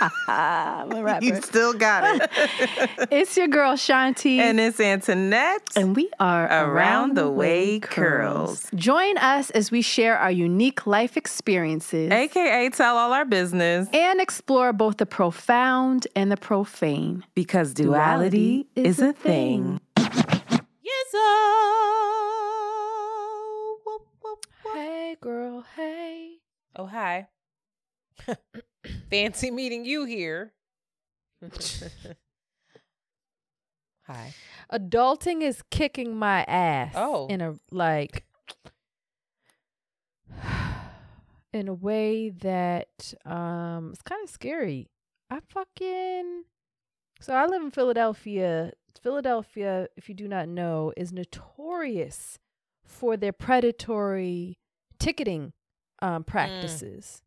you still got it. it's your girl Shanti. And it's Antoinette. And we are Around the Way Curls. Join us as we share our unique life experiences AKA tell all our business and explore both the profound and the profane. because duality, is a thing. Yes, oh. Whoop, whoop, whoop. Hey, girl, hey. Oh, hi. Fancy meeting you here. hi. adulting is kicking my ass. Oh. in a like in a way that um it's kind of scary. I fucking so I live in Philadelphia. Philadelphia, if you do not know, is notorious for their predatory ticketing um practices.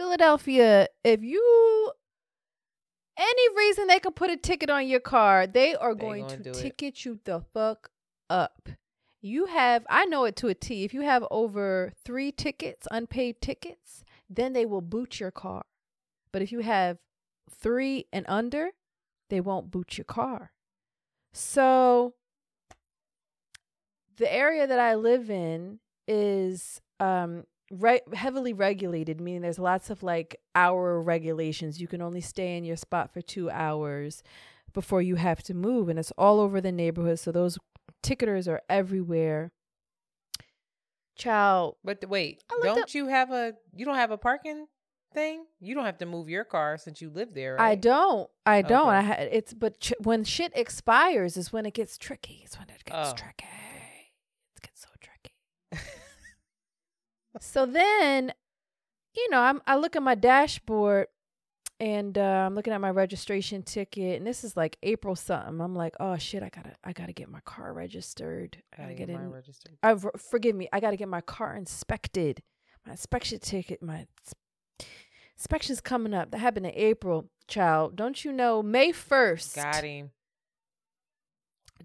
Philadelphia, if you any reason they can put a ticket on your car, they are They going to do it. ticket you the fuck up. You have, I know it to a T. If you have over three tickets, unpaid tickets, then they will boot your car. But if you have three and under, they won't boot your car. So the area that I live in is um re- heavily regulated, meaning there's lots of like hour regulations. You can only stay in your spot for 2 hours before you have to move and it's all over the neighborhood. So those ticketers are everywhere. Child, But th- wait, don't up- you have a you don't have a parking thing? You don't have to move your car since you live there, right? I don't. I don't. Okay. I ha- it's but ch- when shit expires is when it gets tricky. It's when it gets Oh. tricky. It gets so tricky. So then, you know, I'm I look at my dashboard and uh, I'm looking at my registration ticket and this is like April something. I'm like, "Oh shit, I got to I got to get my car registered. I Gotta get in registered. I forgive me. I got to get my car inspected. My inspection ticket, my inspection's coming up. That happened in April, child. Don't you know? May first, Got him.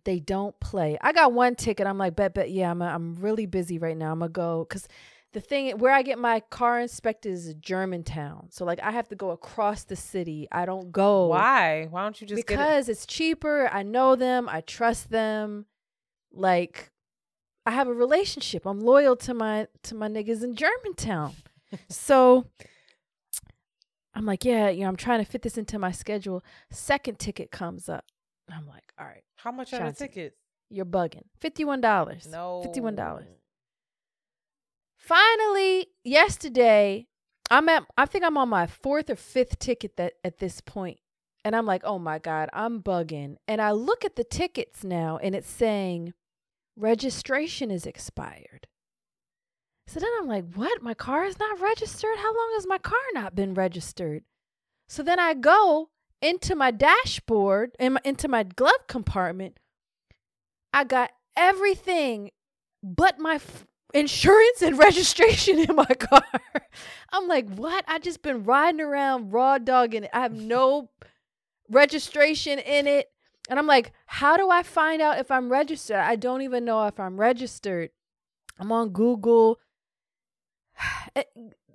they don't play. I got one ticket. I'm like, bet, bet, yeah. I'm, i I'm really busy right now. I'm gonna go because the thing where I get my car inspected is Germantown. So like, I have to go across the city. I don't go Why? Why don't you just get it? because it's cheaper. I know them. I trust them. Like I have a relationship. I'm loyal to my to my niggas in Germantown. so I'm like, yeah, you know, I'm trying to fit this into my schedule. Second ticket comes up. I'm like, all right, How much are the Shanti. tickets? you're bugging. Fifty-one dollars. No. Fifty-one dollars. Finally, yesterday, I'm at I think I'm on my fourth or fifth ticket that at this point. And I'm like, oh my God, I'm bugging. And I look at the tickets now and it's saying registration is expired. So then I'm like, what? My car is not registered? How long has my car not been registered? So then I go into my dashboard and into my glove compartment. I got everything but my f- insurance and registration in my car. I'm like, what? I just been riding around raw dogging. I have no registration in it. And I'm like, how do I find out if I'm registered? I don't even know if I'm registered. I'm on Google.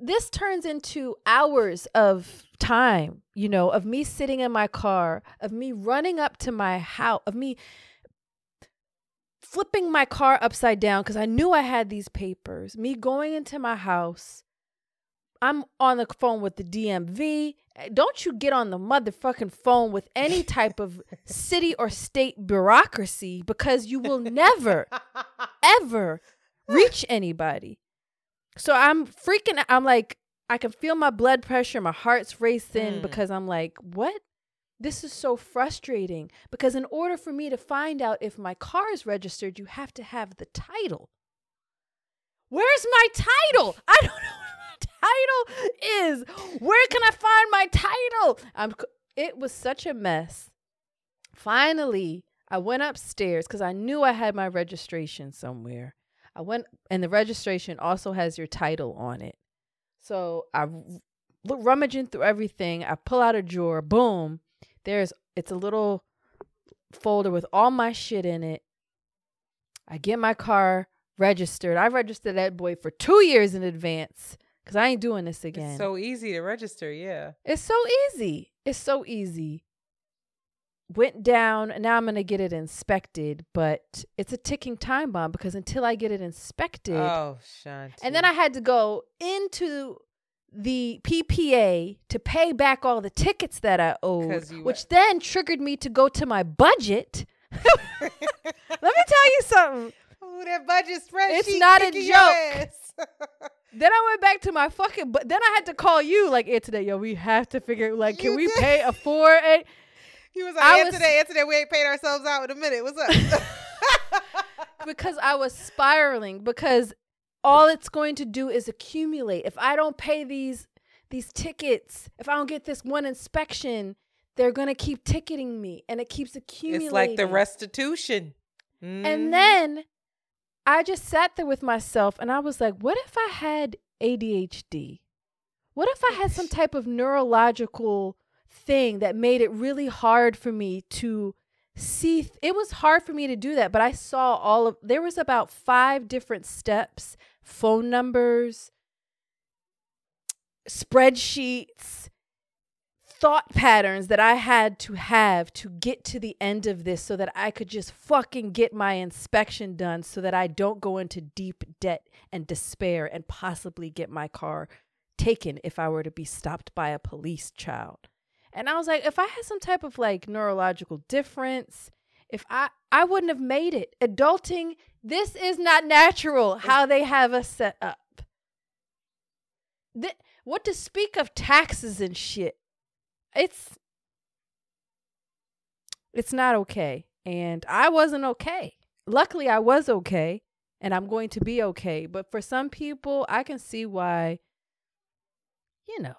This turns into hours of time, you know, of me sitting in my car, of me running up to my house, of me flipping my car upside down because I knew I had these papers, me going into my house. I'm on the phone with the DMV. Eh, Don't you get on the motherfucking phone with any type of city or state bureaucracy because you will never, ever reach anybody. So I'm freaking. I'm like, I can feel my blood pressure, my heart's racing Mm. because I'm like, what? This is so frustrating because in order for me to find out if my car is registered, you have to have the title. Where's my title? I don't know where my title is. Where can I find my title? I'm it was such a mess. Finally, I went upstairs cuz I knew I had my registration somewhere. I went and the registration also has your title on it. So I look rummaging through everything. I pull out a drawer, boom. There's It's a little folder with all my shit in it. I get my car registered. I registered that boy for two years in advance because I ain't doing this again. It's so easy to register. Yeah. It's so easy. It's so easy. Went down, and now I'm gonna get it inspected, but it's a ticking time bomb because until I get it inspected, Oh, Shanti. and then I had to go into the PPA to pay back all the tickets that I owed, which then triggered me to go to my budget. Let me tell you something. Ooh, that budget spreadsheet. It's not a joke. Then I went back to my fucking. But then I had to call you like, "Hey, today, yo, we have to figure. Like, can You we did. pay a four? A, he was like, I was- that, answer. We ain't paid ourselves out in a minute. What's up? because I was spiraling because all it's going to do is accumulate. If I don't pay these these tickets, if I don't get this one inspection, they're going to keep ticketing me and it keeps accumulating. it's like the restitution. Mhm. And then I just sat there with myself and I was like, what if I had ADHD? What if I had some type of neurological thing that made it really hard for me to see? th- it was hard for me to do that, but I saw all of there was about 5 different steps, phone numbers, spreadsheets, thought patterns that I had to have to get to the end of this so that I could just fucking get my inspection done so that I don't go into deep debt and despair and possibly get my car taken if I were to be stopped by a police child. And I was like, if I had some type of like neurological difference, if I I wouldn't have made it. Adulting, this is not natural how they have us set up. Th- what to speak of taxes and shit it's it's not okay and i wasn't okay luckily i was okay and i'm going to be okay but for some people i can see why you know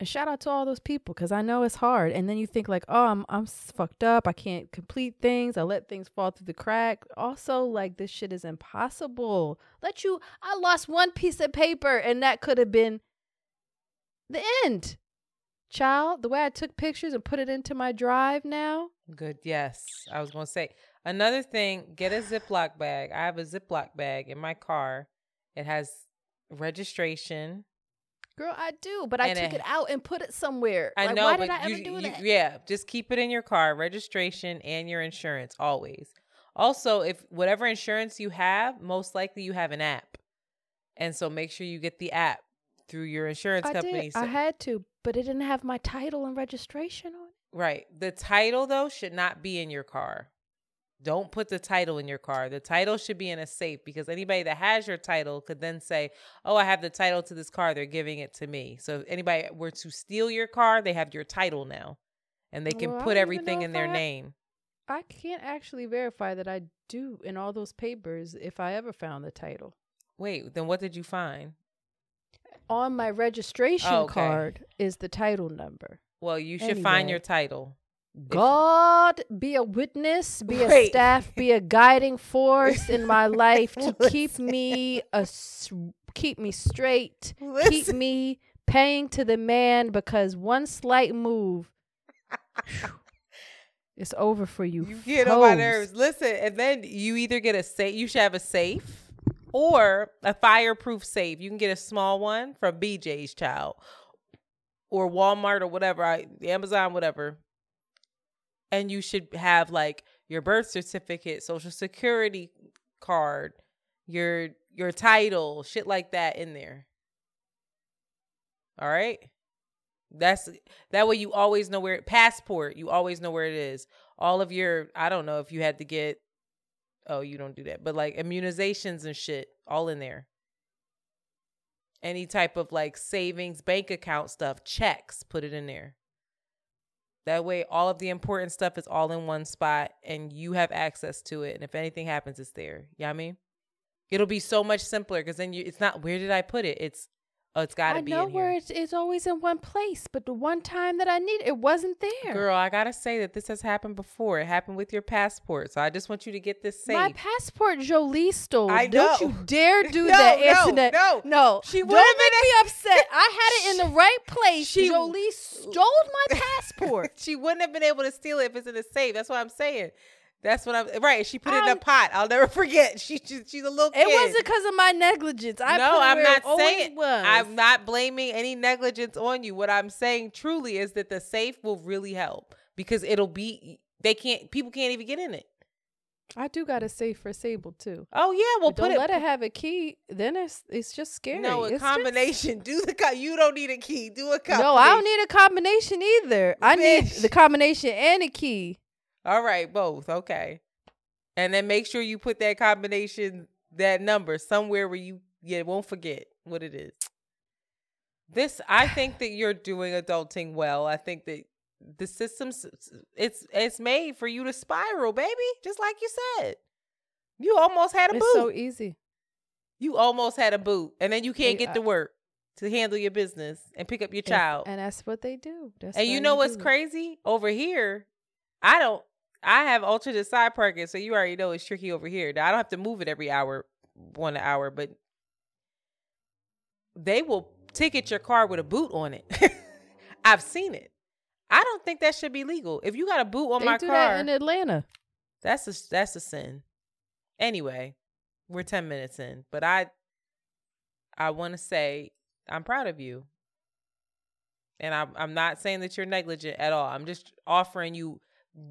and shout out to all those people because i know it's hard and then you think like oh i'm i'm fucked up i can't complete things i let things fall through the crack also like this shit is impossible let you i lost one piece of paper and that could have been the end child the way i took pictures and put it into my drive now Good. Yes. I was to say another thing get a Ziploc bag. I have a Ziploc bag in my car. It has registration. Girl i do but i And took it- it out and put it somewhere I Like, know, why but did i you, ever do you- that yeah, just keep it in your car, registration and your insurance always. Also, if whatever insurance you have, most likely you have an app, and so make sure you get the app through your insurance I company. did. So, I had to, but it didn't have my title and registration on it. right, the title though should not be in your car. Don't put the title in your car. The title should be in a safe because anybody that has your title could then say, "Oh, I have the title to this car. They're giving it to me." So if anybody were to steal your car, they have your title now, and they can Well, put everything in their I name. I can't actually verify that I do in all those papers if I ever found the title. Wait, then what did you find? On my registration Oh, okay. card is the title number. Well, you should find your title. God be a witness, be a staff, be a guiding force in my life to keep me a keep me straight, keep me paying to the man because one slight move it's over for you. You get on my nerves. Listen, and then you either get a safe. You should have a safe or a fireproof safe. You can get a small one from BJ's Child or Walmart or whatever, I, Amazon, whatever. And you should have like your birth certificate, social security card, your your title, shit like that in there. All right. That's that way you always know where passport, you always know where it is. All of your I don't know if you had to get oh, you don't do that, but like immunizations and shit all in there. Any type of like savings, bank account stuff, checks, put it in there. That way all of the important stuff is all in one spot and you have access to it and if anything happens it's there. You know I mean? It'll be so much simpler cuz then you it's not where did I put it? It's Oh, it's got I to be know in where here. it's, it's always in one place, but the one time that I need it, it wasn't there. Girl, I gotta say that this has happened before. It happened with your passport, so I just want you to get this safe. My passport, Jolie stole. I Don't know. you dare do No, that, no, Antoinette. no. no. She Don't make been me upset. I had it in the right place. She- Jolie stole my passport. she wouldn't have been able to steal it if it's in a safe. That's what I'm saying. That's what I'm right. She put it in a pot. I'll never forget. She, she she's a little kid. It wasn't because of my negligence. I no, put I'm not it saying. was. I'm not blaming any negligence on you. What I'm saying truly is that the safe will really help because it'll be. They can't. People can't even get in it. I do got a safe for Sable too. Oh yeah, well But don't it. let her have a key. Then it's it's just scary. no, a It's just- combination. Do the. Co- you don't need a key. Do a combination. No, I don't need a combination either. I need the combination and a key. All right, both. Okay. And then make sure you put that combination, that number somewhere where you yeah, won't forget what it is. This I think that you're doing adulting well. I think that the system's it's it's made for you to spiral, baby. Just like you said. You almost had a It's boot. so easy. you almost had a boot. And then you can't get uh to work to handle your business and pick up your child. and that's what they do. That's And you know what's do crazy? Over here, I don't. I have alternate side parking, so you already know it's tricky over here. Now, I don't have to move it every hour, one hour, but they will ticket your car with a boot on it. I've seen it. I don't think that should be legal. If you got a boot on They my do car, that in Atlanta. that's a that's a sin. Anyway, we're ten minutes in, but I I want to say I'm proud of you, and I'm I'm not saying that you're negligent at all. I'm just offering you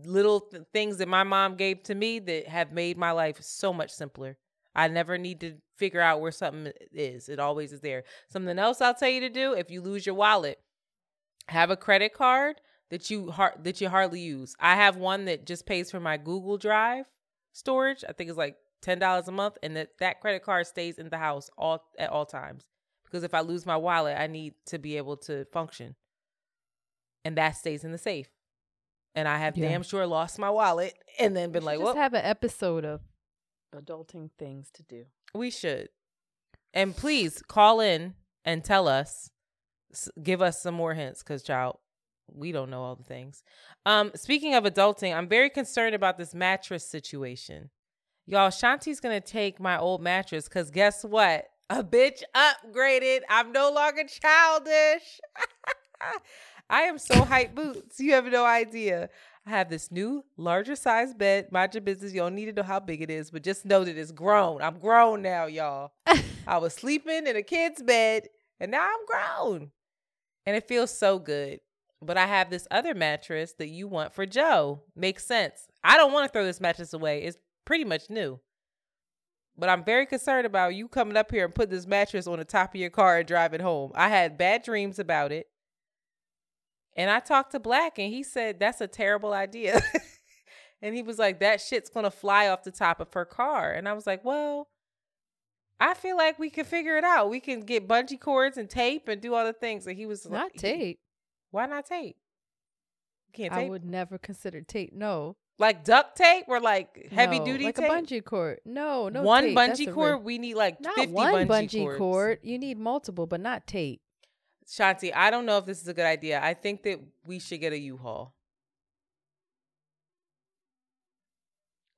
little th- things that my mom gave to me that have made my life so much simpler. I never need to figure out where something is. It always is there. Something else I'll tell you to do if you lose your wallet, have a credit card that you har- that you hardly use. I have one that just pays for my Google Drive storage. I think it's like ten dollars a month, and that that credit card stays in the house all at all times. Because if I lose my wallet, I need to be able to function, and that stays in the safe. And I have Yeah. damn sure lost my wallet, and then been We like, "Well, have an episode of adulting things to do. we should." And please call in and tell us, give us some more hints, because child, we don't know all the things. Um, speaking of adulting, I'm very concerned about this mattress situation. Y'all, Shanti's gonna take my old mattress because guess what? A bitch upgraded. I'm no longer childish. I am so hype boots. You have no idea. I have this new larger size bed. Mind your business. You don't need to know how big it is, but just know that it's grown. I'm grown now, y'all. I was sleeping in a kid's bed and now I'm grown. And it feels so good. But I have this other mattress that you want for Joe. Makes sense. I don't want to throw this mattress away. It's pretty much new. But I'm very concerned about you coming up here and putting this mattress on the top of your car and driving home. I had bad dreams about it. And I talked to Black and he said that's a terrible idea. and he was like, that shit's gonna fly off the top of her car. And I was like, well, I feel like we can figure it out. We can get bungee cords and tape and do all the things. And he was like, Not like, tape. Why not tape? Can't I would never consider tape. No. like duct tape or like heavy No, duty like tape. a bungee cord. No, no. one tape. Bungee cord. real- We need like Not fifty one bungee, bungee cord. You need multiple, but not tape. Shanti, I don't know if this is a good idea. I think that we should get a U-Haul.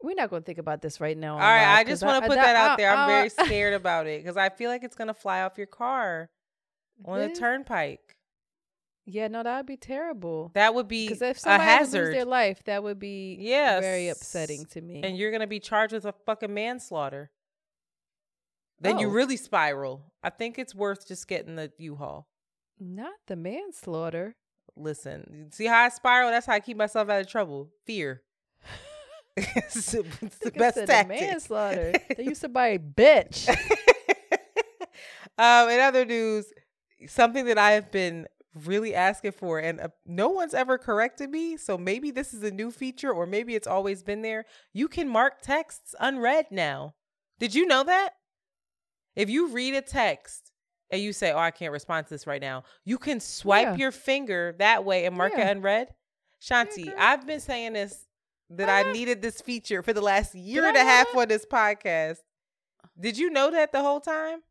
We're not going to think about this right now. All right, live, I just want to put I- that out there. I'm I- very scared about it because I feel like it's gonna fly off your car on the This- turnpike. Yeah, no, that would be terrible. That would be Because if a somebody lose hazard, their life, that would be Yes. very upsetting to me. and you're gonna be charged with a fucking manslaughter. Then you Oh. really spiral. I think it's worth just getting the U-Haul. Not the manslaughter. Listen, see how I spiral? That's how I keep myself out of trouble. Fear. it's, the- it's the best tactic. manslaughter. they used to buy a bitch. um, in other news, something that I have been really asking for, and uh, no one's ever corrected me. So maybe this is a new feature, or maybe it's always been there. You can mark texts unread now. Did you know that? If you read a text and you say, "Oh, I can't respond to this right now," you can swipe Yeah. your finger that way and mark Yeah. it unread. Shanti, girl. I've been saying this that I Ah. needed this feature for the last year and a half that? on this podcast. Did you know that the whole time?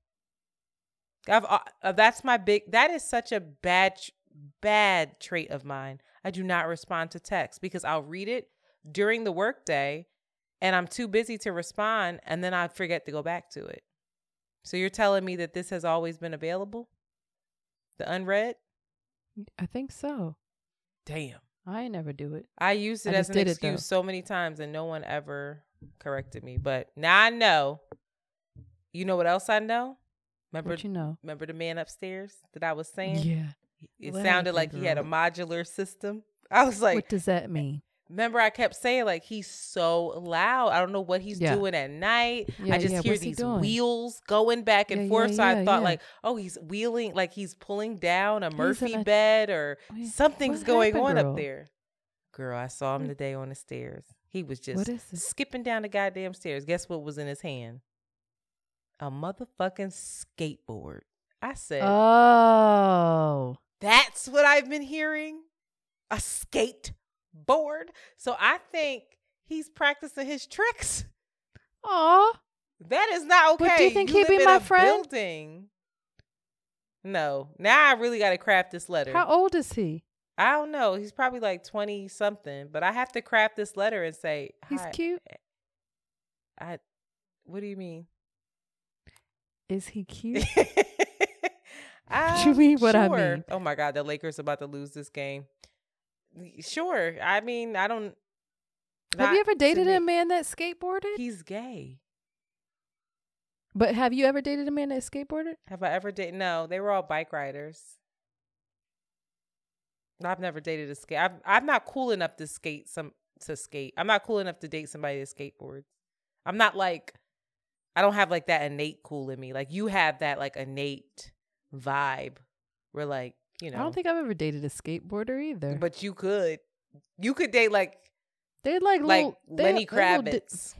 I've, uh, that's my big. That is such a bad, bad trait of mine. I do not respond to text because I'll read it during the workday, and I'm too busy to respond, and then I forget to go back to it. So you're telling me that this has always been available, the unread? I think so. Damn. I never do it. I used it I as an it, excuse so many times, and no one ever corrected me. But now I know. You know what else I know? Remember, What you know? remember the man upstairs that I was saying? Yeah. It What sounded like he had a modular system. I was like, what does that mean? Remember I kept saying like he's so loud. I don't know what he's Yeah. doing at night. Yeah, I just yeah, hear what's these doing? wheels going back and forth. so I thought like, oh, he's wheeling like he's pulling down a Murphy a- bed or Oh, something's going happened, on girl? up there. Girl, I saw him today on the stairs. He was just What is it? skipping down the goddamn stairs. Guess what was in his hand? A motherfucking skateboard. I said, Oh. that's what I've been hearing. A skateboard. So I think he's practicing his tricks. Aw. That is not okay. But do you think he'd live be my friend? Building. No. Now I really got to craft this letter. How old is he? I don't know. He's probably like 20 something, but I have to craft this letter and say, He's cute. I what do you mean? Is he cute? you mean what I mean? Oh my god, the Lakers about to lose this game. Sure. I mean, I don't have you ever dated a man that skateboarded? He's gay. But have you ever dated a man that skateboarded? Have I ever dated? No, they were all bike riders. I've never dated a skate. I'm I'm not cool enough to skate some to skate. I'm not cool enough to date somebody that skateboards. I'm not like I don't have like that innate cool in me. Like you have that like innate vibe. Where like, you know I don't think I've ever dated a skateboarder either. but you could. You could date like they like like little, they- Lenny di- Kravitz.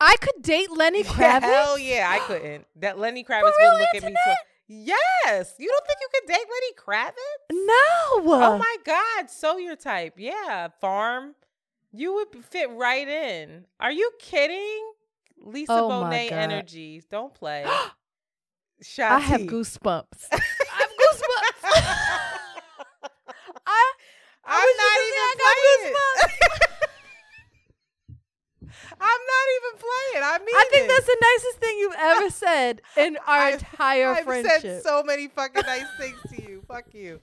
I could date Lenny Kravitz. Hell yeah, I couldn't. That Lenny Kravitz wouldn't look at me. So, yes, you don't think you could date Lenny Kravitz? No. Oh my God, so your type. Yeah, farm. You would fit right in. Are you kidding? Lisa Oh Bonet energies. Don't play. Shanti. I have goosebumps. I have goosebumps. I I'm not even playing. I'm not even playing. I mean, I think it. that's the nicest thing you've ever said in our I've- entire I've friendship. said so many fucking nice things to you. Fuck you.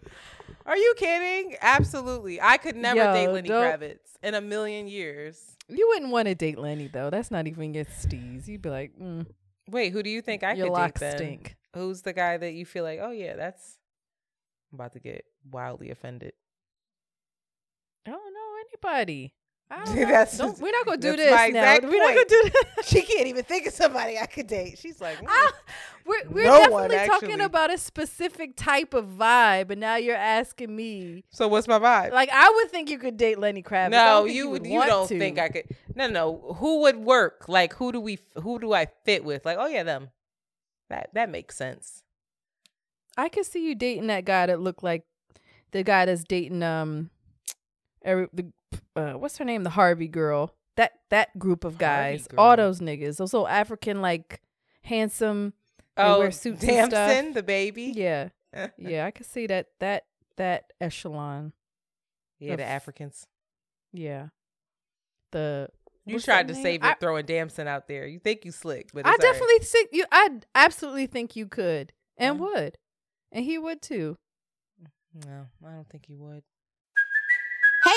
Are you kidding? Absolutely. I could never Yo, date Lenny don't- Kravitz in a million years. you wouldn't want to date Lenny though. That's not even your steez. You'd be like, mm, Wait, who do you think I your could date then? stink. Who's the guy that you feel like, oh yeah, that's I'm about to get wildly offended. I don't know anybody. I don't know. We're not gonna do this now. We're not gonna do this. she can't even think of somebody I could date. She's like, mm. Ah, we're we're No one, definitely talking about a specific type of vibe, and now you're asking me. so what's my vibe? Like I would think you could date Lenny Kravitz. No, don't you would you don't to. think I could. No, no. Who would work? Like who do we? Who do I fit with? Like oh yeah, them. That that makes sense. I could see you dating that guy that looked like the guy that's dating um, every, the uh, what's her name? The Harvey girl. That that group of guys. All those niggas. Those little African like handsome. Oh, wear suits and stuff. Damson, the baby. Yeah, yeah. I could see that that that echelon. yeah, the Africans. Yeah. The You tried to name? save it I- throng Damson out there. You think you slick, but I all right. definitely think you. I absolutely think you could and Yeah. would, and he would too. No, I don't think he would.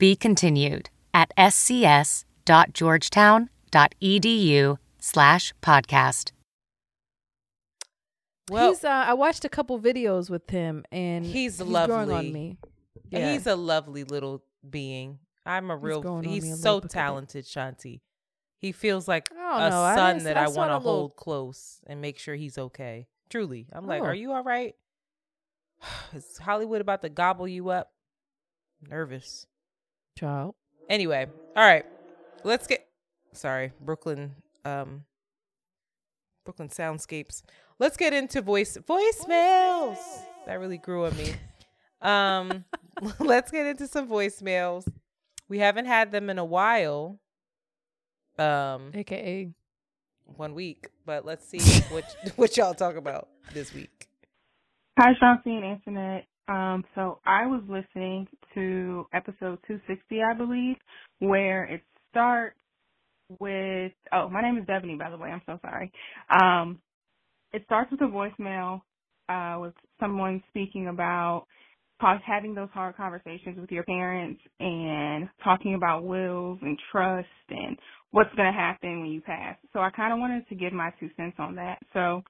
Be continued at scs.georgetown.edu slash podcast. Well, he's. Uh, I watched a couple videos with him, and He's growing lovely. on me. Yeah. He's a lovely little being. I'm a He's real. growing on me a He's so talented, Shanti. He feels like a know. Son didn't- that I I, want to little- hold close and make sure he's okay. Truly, I'm like, Oh. are you all right? Is Hollywood about to gobble you up? Nervous. Child. Anyway, all right. Let's get sorry, Brooklyn um Brooklyn soundscapes. Let's get into voice voicemails. That really grew on me. Um let's get into some voicemails. We haven't had them in a while. Um AKA. one week, but let's see what what y'all talk about this week. Hi, Shanti and Antoinette. Um, so I was listening to episode 260, I believe, where it starts with, oh, my name is Devaney, by the way. I'm so sorry. Um, it starts with a voicemail uh, with someone speaking about having those hard conversations with your parents and talking about wills and trust and what's going to happen when you pass. So I kind of wanted to give my two cents on that. So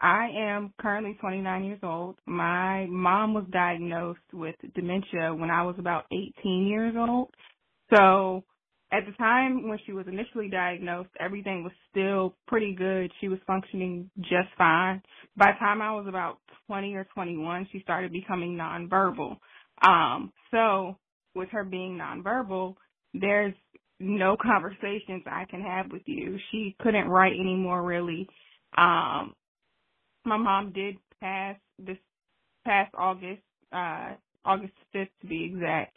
I am currently 29 years old. My mom was diagnosed with dementia when I was about 18 years old. So at the time when she was initially diagnosed, everything was still pretty good. She was functioning just fine. By the time I was about 20 or 21, she started becoming nonverbal. Um, so with her being nonverbal, there's no conversations I can have with you. She couldn't write anymore really. Um, my mom did pass this past August, uh, August 5th to be exact.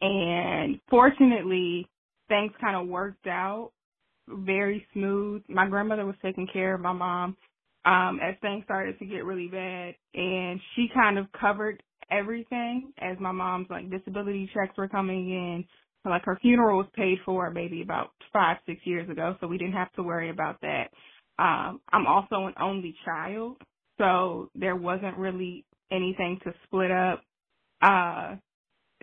And fortunately, things kind of worked out very smooth. My grandmother was taking care of my mom um, as things started to get really bad, and she kind of covered everything as my mom's like disability checks were coming in. Like her funeral was paid for maybe about five, six years ago, so we didn't have to worry about that. Um, I'm also an only child, so there wasn't really anything to split up. Uh,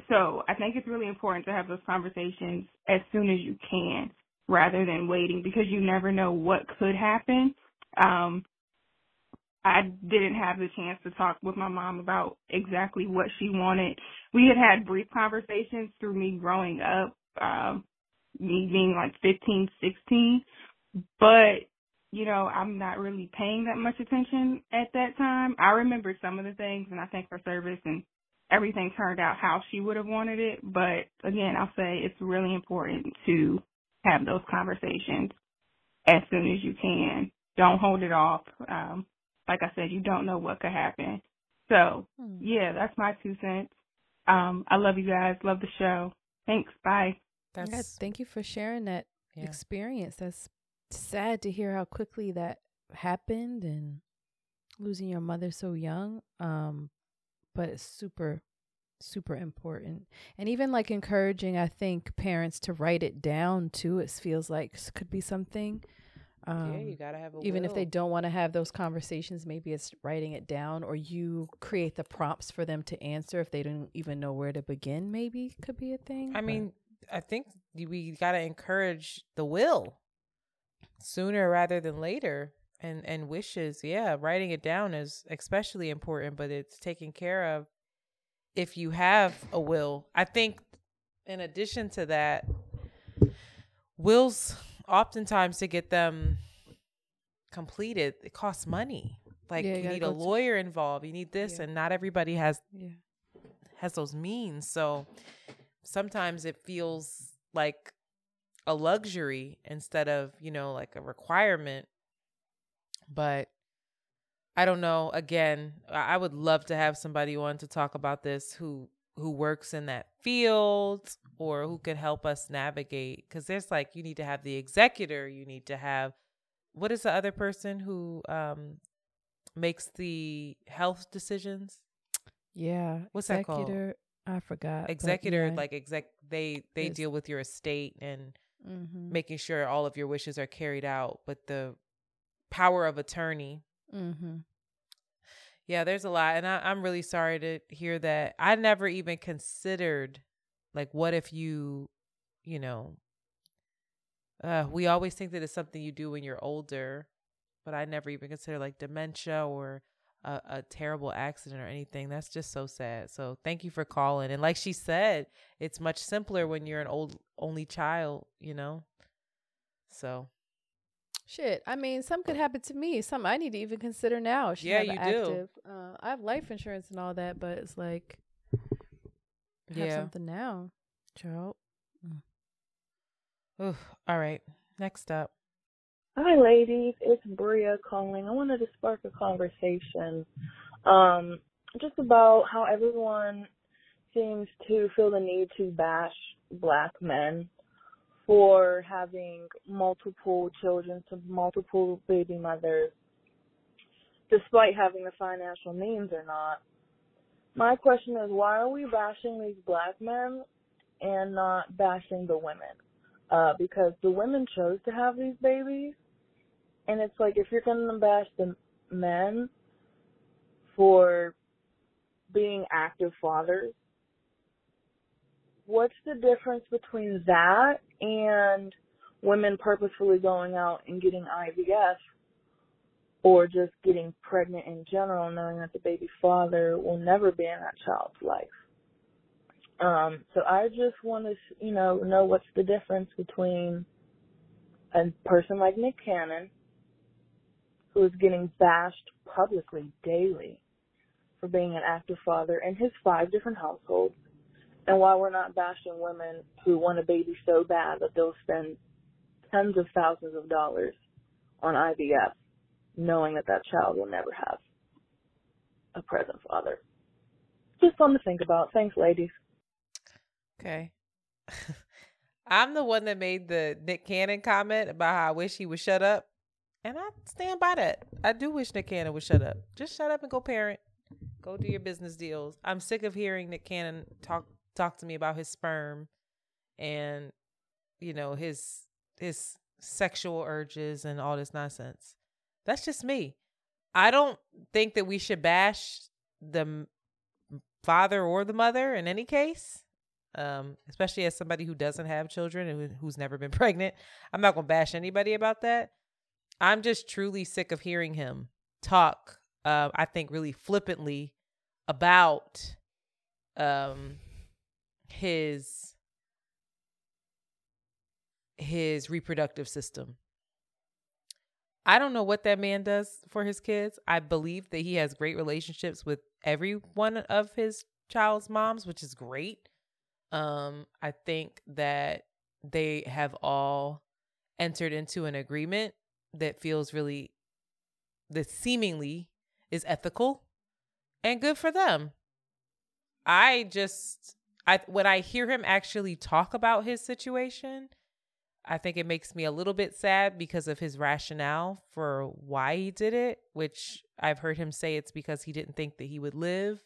so I think it's really important to have those conversations as soon as you can rather than waiting because you never know what could happen. Um, I didn't have the chance to talk with my mom about exactly what she wanted. We had had brief conversations through me growing up, um, me being like 15, 16, but you know, I'm not really paying that much attention at that time. I remember some of the things and I thank her service and everything turned out how she would have wanted it. But again, I'll say it's really important to have those conversations as soon as you can. Don't hold it off. Um, like I said, you don't know what could happen. So yeah, that's my two cents. Um, I love you guys. Love the show. Thanks. Bye. That's Yeah, thank you for sharing that Yeah. experience. That's sad to hear how quickly that happened and losing your mother so young. Um, but it's super, super important. And even like encouraging, I think, parents to write it down too. It feels like could be something. Um, yeah, you gotta have a even if they don't want to have those conversations, maybe it's writing it down or you create the prompts for them to answer if they don't even know where to begin, maybe could be a thing. I but- mean, I think we gotta encourage the will sooner rather than later, and and wishes. Yeah, writing it down is especially important, but it's taken care of if you have a will. I think, in addition to that, wills oftentimes to get them completed, it costs money. Like Yeah, you you need a lawyer involved. You need this, Yeah. and not everybody has yeah. has those means. So sometimes it feels like a luxury instead of, you know, like a requirement. But I don't know. Again, I would love to have somebody on to talk about this who who works in that field or who could help us navigate because there's like you need to have the executor, you need to have what is the other person who um makes the health decisions? Yeah. What's that called? executor, I forgot. Executor, yeah. like exec they they deal with your estate and Mhm. making sure all of your wishes are carried out. But the power of attorney, Mm-hmm. yeah, there's a lot. And I, I'm really sorry to hear that. I never even considered like what if you, you know, uh, we always think that it's something you do when you're older, but I never even consider like dementia or a, a terrible accident or anything. That's just so sad. So thank you for calling. And like she said, it's much simpler when you're an old only child, you know. So Shit, I mean, some could happen to me. Some I need to even consider now. Should Yeah, you an do. Uh, I have life insurance and all that, but it's like, have Yeah. something now, child. Oof. all right. Next up. Hi, ladies. It's Bria calling. I wanted to spark a conversation um, just about how everyone seems to feel the need to bash black men for having multiple children to multiple baby mothers, despite having the financial means or not. My question is, why are we bashing these black men and not bashing the women? Uh, because the women chose to have these babies, and it's like if you're gonna bash the men for being active fathers, what's the difference between that and women purposefully going out and getting IVF or just getting pregnant in general, knowing that the baby father will never be in that child's life? Um, so I just want to, you know, know what's the difference between a person like Nick Cannon, who is getting bashed publicly daily for being an active father in his five different households, and why we're not bashing women who want a baby so bad that they'll spend tens of thousands of dollars on IVF, knowing that that child will never have a present father. Just something to think about. Thanks, ladies. Okay. I'm the one that made the Nick Cannon comment about how I wish he would shut up. And I stand by that. I do wish Nick Cannon would shut up. Just shut up and go parent. Go do your business deals. I'm sick of hearing Nick Cannon talk talk to me about his sperm and you know his his sexual urges and all this nonsense. That's just me. I don't think that we should bash the father or the mother in any case um, especially as somebody who doesn't have children and who's never been pregnant. I'm not going to bash anybody about that. I'm just truly sick of hearing him talk, uh, I think, really flippantly about um, his his reproductive system. I don't know what that man does for his kids. I believe that he has great relationships with every one of his child's moms, which is great. Um, I think that they have all entered into an agreement that feels really, that seemingly is ethical and good for them. I just, I when I hear him actually talk about his situation, I think it makes me a little bit sad because of his rationale for why he did it, which I've heard him say it's because he didn't think that he would live.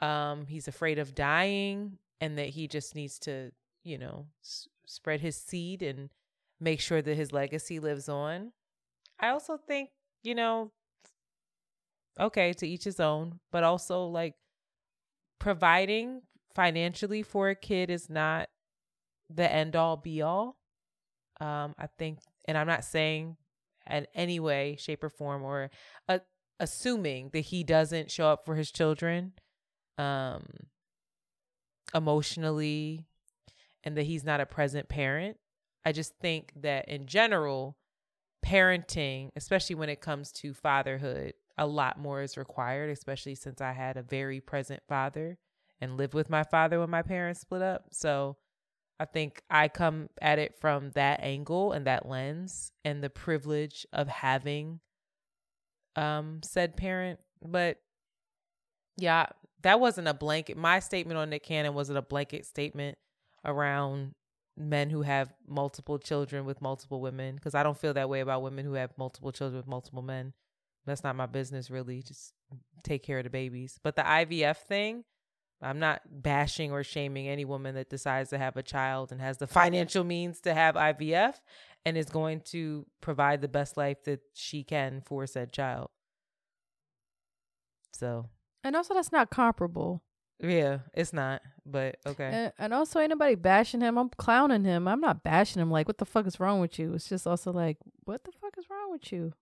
Um, he's afraid of dying and that he just needs to, you know, s- spread his seed and make sure that his legacy lives on. I also think, you know, okay, to each his own, but also like providing financially for a kid is not the end all be all. Um, I think, and I'm not saying in any way, shape, or form, or uh, assuming that he doesn't show up for his children, um, emotionally, and that he's not a present parent. I just think that in general, parenting, especially when it comes to fatherhood, a lot more is required, especially since I had a very present father and lived with my father when my parents split up. So I think I come at it from that angle and that lens and the privilege of having um said parent. But yeah, that wasn't a blanket. My statement on Nick Cannon wasn't a blanket statement around men who have multiple children with multiple women because I don't feel that way about women who have multiple children with multiple men. That's not my business, really. Just take care of the babies. But the IVF thing, I'm not bashing or shaming any woman that decides to have a child and has the financial means to have IVF and is going to provide the best life that she can for said child. So, And also, that's not comparable. Yeah, it's not, but okay. And, and also, ain't nobody bashing him. I'm clowning him. I'm not bashing him. Like, what the fuck is wrong with you? It's just also like, what the fuck is wrong with you?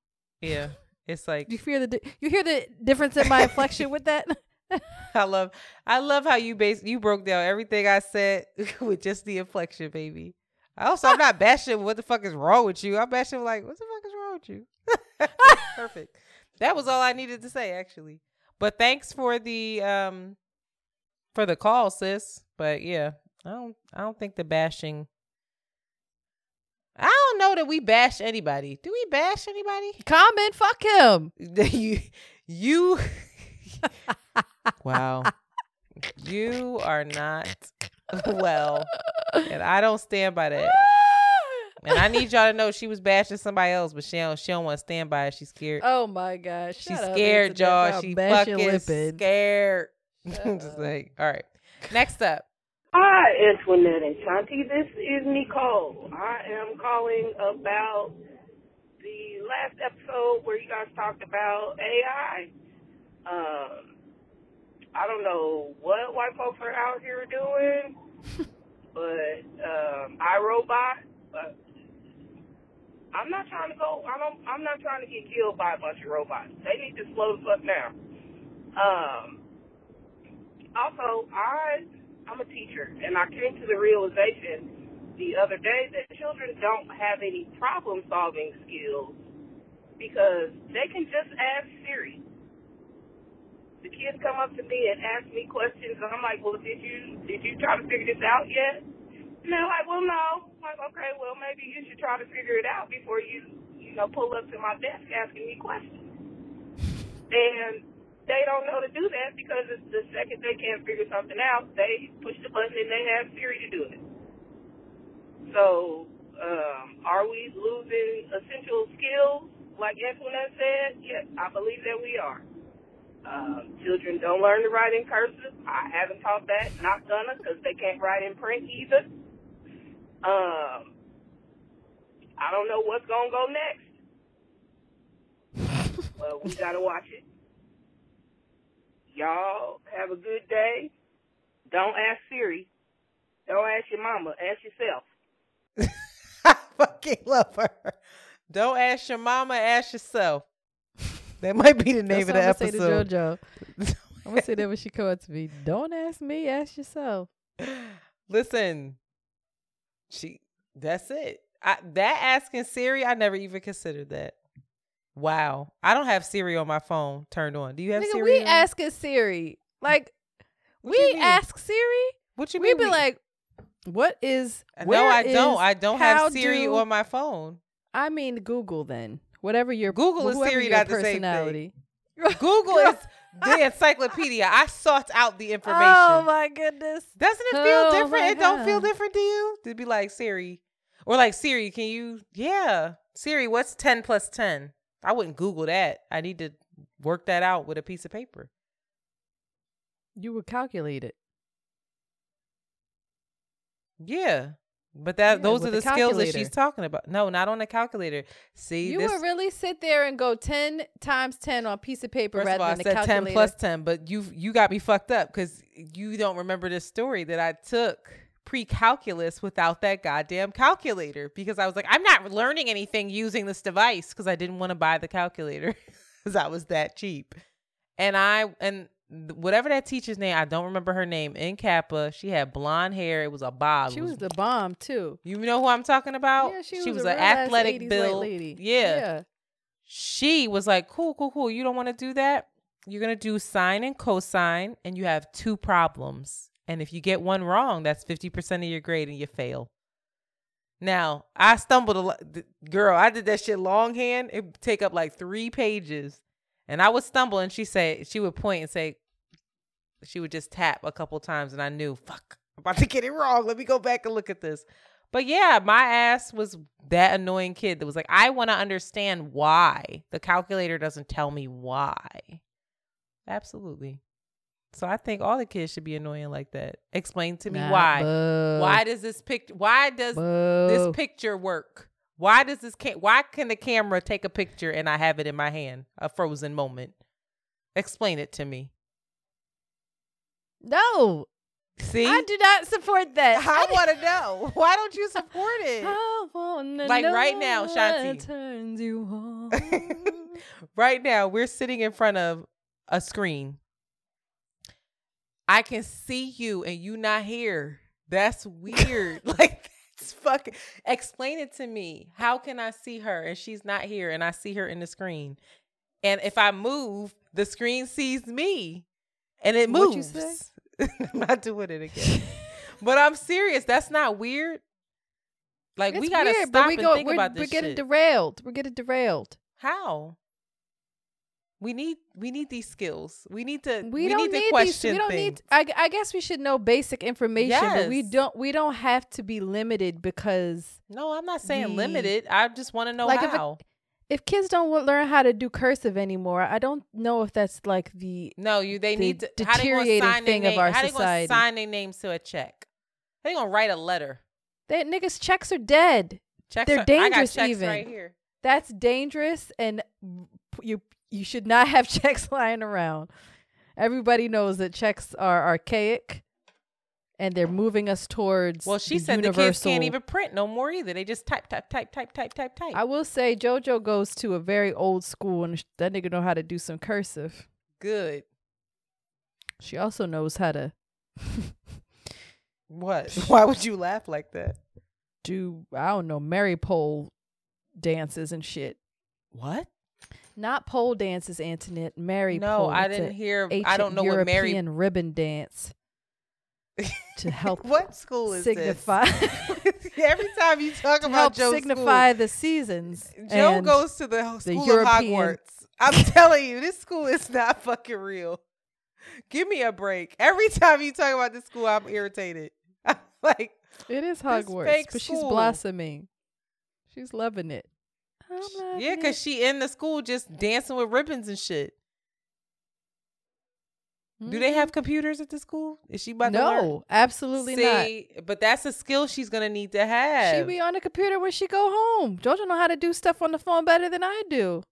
Yeah. It's like You hear the di- you hear the difference in my inflection with that? I love I love how you base you broke down everything I said with just the inflection, baby. Also, I'm not bashing what the fuck is wrong with you. I'm bashing like, what the fuck is wrong with you? Perfect. That was all I needed to say, actually. But thanks for the um for the call, sis. But yeah, I don't I don't think the bashing I don't know that we bash anybody. Do we bash anybody? Comment, fuck him. you you wow you are not well and i don't stand by that and i need y'all to know she was bashing somebody else but she don't she don't want to stand by it she's scared Oh my gosh. she's scared y'all she fucking scared just like all right next up Hi, Antoinette and Shanti. This is Nicole. I am calling about the last episode where you guys talked about AI. Um, I don't know what white folks are out here doing, but um, iRobot. But I'm not trying to go. I don't. I'm not trying to get killed by a bunch of robots. They need to slow the fuck down. Um, also, I I'm a teacher, and I came to the realization the other day that children don't have any problem solving skills because they can just ask Siri. The kids come up to me and ask me questions, and I'm like, "Well, did you did you try to figure this out yet?" And they're like, "Well, no." I'm like, "Okay, well, maybe you should try to figure it out before you you know pull up to my desk asking me questions." And they don't know to do that because it's the second they can't figure something out, they push the button and they have Siri to do it. So, um, are we losing essential skills, like Antoinette said? Yes, I believe that we are. Um, children don't learn to write in cursive. I haven't taught that, not gonna, because they can't write in print either. Um, I don't know what's gonna go next. Well, we gotta watch it. Y'all have a good day. Don't ask Siri. Don't ask your mama. Ask yourself. I fucking love her. Don't ask your mama, ask yourself. That might be the name That's of the what I'm gonna episode. Say to JoJo. I'm gonna say that when she comes up to me. Don't ask me, ask yourself. Listen, she. That's it. I, that asking Siri, I never even considered that. Wow, I don't have Siri on my phone turned on. Do you have Nigga, Siri? we on? asking Siri. Like What we ask Siri. What you mean? we be we- like, what is uh, no, where I don't. I don't have Siri do- on my phone. I mean Google then. Whatever your Google is Siri not the same thing. Google is the encyclopedia. I sought out the oh information. Oh my goodness. Doesn't it feel Oh different? It don't feel different to you? To be like Siri. Or like Siri, can you yeah. Siri, what's ten plus ten? I wouldn't Google that. I need to work that out with a piece of paper. You would calculate it. Yeah. But that Yeah, those are the skills that she's talking about. No, not on the calculator. See, You this would really sit there and go ten times ten on a piece of paper rather of all, I than said the calculator. ten plus ten, but you you got me fucked up because you don't remember this story that I took pre-calculus without that goddamn calculator because I was like, I'm not learning anything using this device because I didn't want to buy the calculator because I was that cheap. And I and whatever that teacher's name, I don't remember her name. In Kappa, she had blonde hair. It was a bob. She was the bomb too. You know who I'm talking about? Yeah, she she was was an athletic 80s build lady. Yeah. Yeah. She was like, "Cool, cool, cool. You don't want to do that? You're gonna do sine and cosine, and you have two problems, And if you get one wrong, that's 50% of your grade and you fail. Now, I stumbled a lot. Girl, I did that shit longhand. It take up like three pages. And I would stumble and she said, she would point and say, she would just tap a couple times and I knew, fuck, I'm about to get it wrong. Let me go back and look at this. But yeah, my ass was that annoying kid that was like, I want to understand why. The calculator doesn't tell me why. Absolutely. So I think all the kids should be annoying like that. Explain to me Nah, why. boo. Why does this picture why does Boo. this picture work? Why does this ca- why can the camera take a picture and I have it in my hand? A frozen moment. Explain it to me. No. See? I do not support that. I want to know. Why don't you support it? I wanna Like right now, what Shanti. turns you on. right now, we're sitting in front of a screen. I can see you and you not here. That's weird. like that's fucking explain it to me. How can I see her and she's not here and I see her in the screen? And if I move, the screen sees me and it moves. say? I'm not doing it again. but I'm serious. That's not weird. Like we gotta weird, stop we and go, think we're, about we're getting shit. derailed. We're getting derailed. How? We need we need these skills. We need to We, we, don't need need, to these. question We don't things. need. I, I guess we should know basic information, but we don't. We don't have to be limited because no, I'm not saying we- limited. I just want to know Like, if how. if kids don't learn how to do cursive anymore, I don't know if that's like the no, you they the need to how they deteriorating sign their thing of name- our how they gonna society. sign their names to a check? How they gonna write a letter? That niggas checks are dead. Checks They're are- I got dangerous checks even. right here. That's dangerous and you you should not have checks lying around. Everybody knows that checks are archaic and they're moving us towards Well, she the said universal. the kids can't even print no more either. They just type, type, type, type, type, type, type. I will say JoJo goes to a very old school and that nigga know how to do some cursive. Good. She also knows how to What? Why would you laugh like that? do I don't know Mary pole dances and shit. What? Not pole dances, Antoinette. Mary No, pole. I didn't hear- I don't know what Mary- European ribbon dance to help What school is signify this? Every time you talk about Joe's signify school, the seasons. Joe goes to the school European- of Hogwarts. I'm telling you, this school is not fucking real. Give me a break. Every time you talk about this school, I'm irritated. I'm like, It is Hogwarts, but she's blossoming. She's loving it. Yeah, because it. she in the school just dancing with ribbons and shit. Do they have mm-hmm. computers at the school? Is she about to learn? no, absolutely not. See, but that's a skill she's gonna need to have. She be on the computer when she go home. Jojo know how to do stuff on the phone better than I do.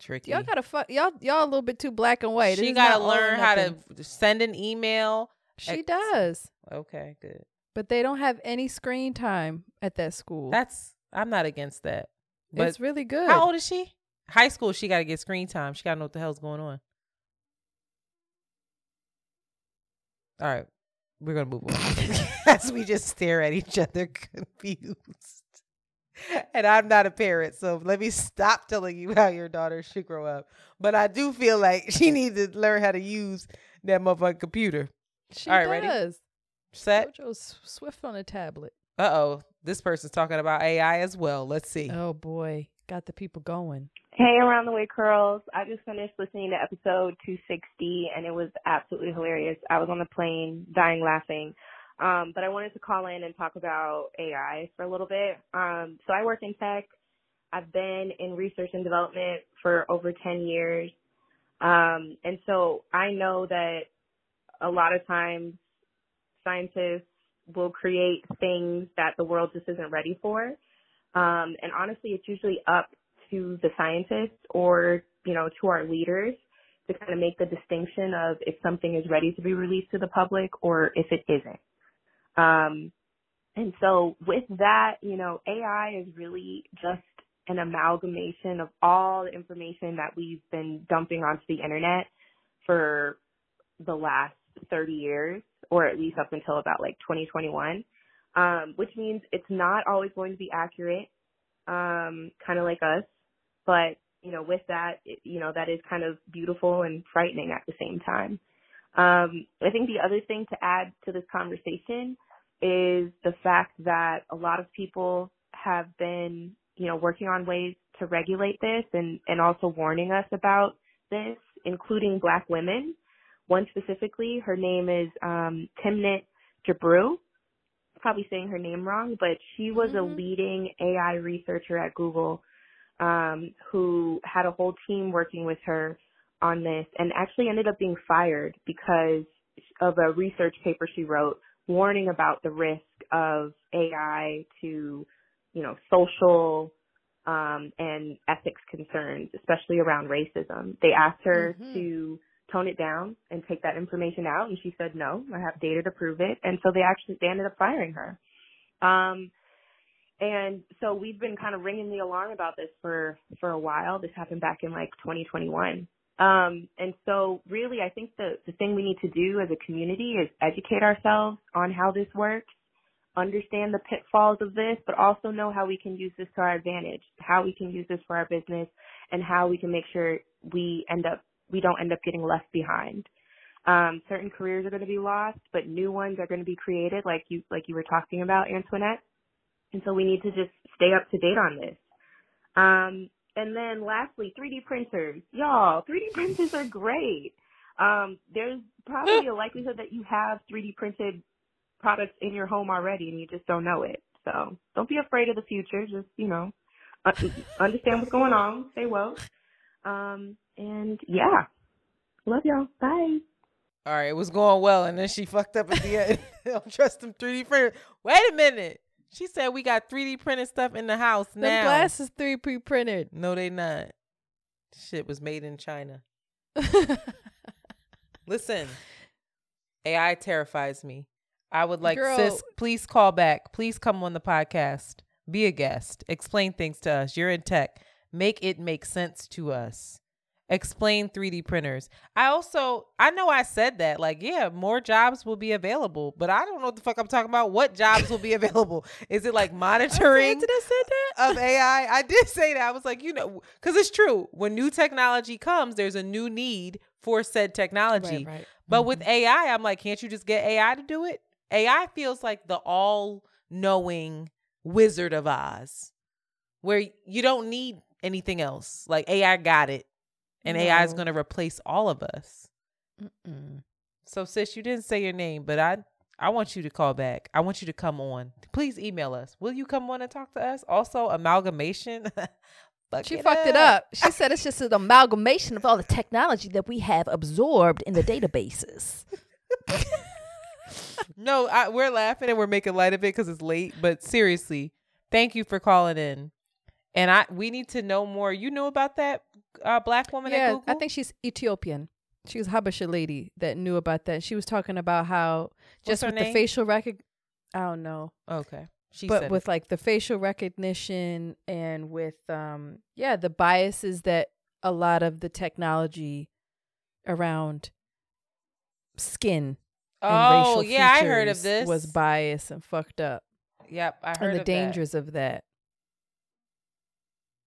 Tricky. Y'all gotta fuck y'all y'all a little bit too black and white. She is gotta not learn how to send an email. She Ex- does. Okay, good. But they don't have any screen time at that school. That's I'm not against that. But it's really good. how old is she? High school. She got to get screen time. She got to know what the hell's going on. All right, we're gonna move on as we just stare at each other confused. And I'm not a parent, so let me stop telling you how your daughter should grow up. But I do feel like she needs to learn how to use that motherfucking computer. She All right, ready? does. Set. Jojo's swift on a tablet. Uh oh, this person's talking about AI as well. Let's see. Oh boy, got the people going. Hey, around the way, curls. I just finished listening to episode 260, and it was absolutely hilarious. I was on the plane, dying laughing. Um, but I wanted to call in and talk about AI for a little bit. Um, so I work in tech. I've been in research and development for over 10 years. Um, and so I know that a lot of times scientists will create things that the world just isn't ready for. Um, and honestly, it's usually up to the scientists or, you know, to our leaders to kind of make the distinction of if something is ready to be released to the public or if it isn't. Um, and so with that, you know, AI is really just an amalgamation of all the information that we've been dumping onto the internet for the last 30 years, or at least up until about like 2021, um, which means it's not always going to be accurate, um, kind of like us. But, you know, with that, it, you know, that is kind of beautiful and frightening at the same time. Um, I think the other thing to add to this conversation is the fact that a lot of people have been, you know, working on ways to regulate this and, and also warning us about this, including black women. One specifically, her name is um, Timnit Gebru. Probably saying her name wrong, but she was Mm-hmm. a leading AI researcher at Google um, who had a whole team working with her on this and actually ended up being fired because of a research paper she wrote warning about the risk of AI to, you know, social um, and ethics concerns, especially around racism. They asked her Mhm. to tone it down and take that information out, and she said, "No, I have data to prove it." And so they actually they ended up firing her. Um, and so we've been kind of ringing the alarm about this for for a while. This happened back in like 2021. Um, and so really, I think the the thing we need to do as a community is educate ourselves on how this works, understand the pitfalls of this, but also know how we can use this to our advantage, how we can use this for our business, and how we can make sure we end up we don't end up getting left behind. Um, certain careers are going to be lost, but new ones are going to be created, like you like you were talking about, Antoinette. And so we need to just stay up to date on this. Um, and then lastly, 3D printers. Y'all, 3D printers are great. Um, there's probably a likelihood that you have 3D printed products in your home already and you just don't know it. So don't be afraid of the future. Just, you know, understand what's going on. Stay woke. Um, and yeah. Love y'all. Bye. All right, it was going well, and then she fucked up at the end. Don't trust them 3D printers. Wait a minute. She said we got 3D printed stuff in the house now. The now. glasses 3D printed. No, they not. Shit was made in China. Listen, AI terrifies me. I would like Girl. sis, please call back. Please come on the podcast. Be a guest. Explain things to us. You're in tech. Make it make sense to us. Explain 3D printers. I also I know I said that like yeah, more jobs will be available, but I don't know what the fuck I'm talking about. What jobs will be available? Is it like monitoring Did I say that? of AI? I did say that. I was like, you know, cuz it's true. When new technology comes, there's a new need for said technology. Right, right. But with AI, I'm like, can't you just get AI to do it? AI feels like the all knowing Wizard of Oz, where you don't need anything else. Like AI got it, and AI is going to replace all of us. Mm-mm. So, sis, you didn't say your name, but I I want you to call back. I want you to come on. Please email us. Will you come on and talk to us? Also, amalgamation. Fuck She fucked it up. She said it's just an amalgamation of all the technology that we have absorbed in the databases. No, I, we're laughing and we're making light of it because it's late. But seriously, thank you for calling in. And I we need to know more. You know about that uh, black woman at yeah, I think she's Ethiopian. She was Habesha lady that knew about that. She was talking about how just with name? the facial rec I don't know. Okay. She but with it. like the facial recognition and with um yeah, the biases that a lot of the technology around skin and Oh, racial yeah, I heard of this. was biased and fucked up. Yep, I heard and the of that. dangers of that.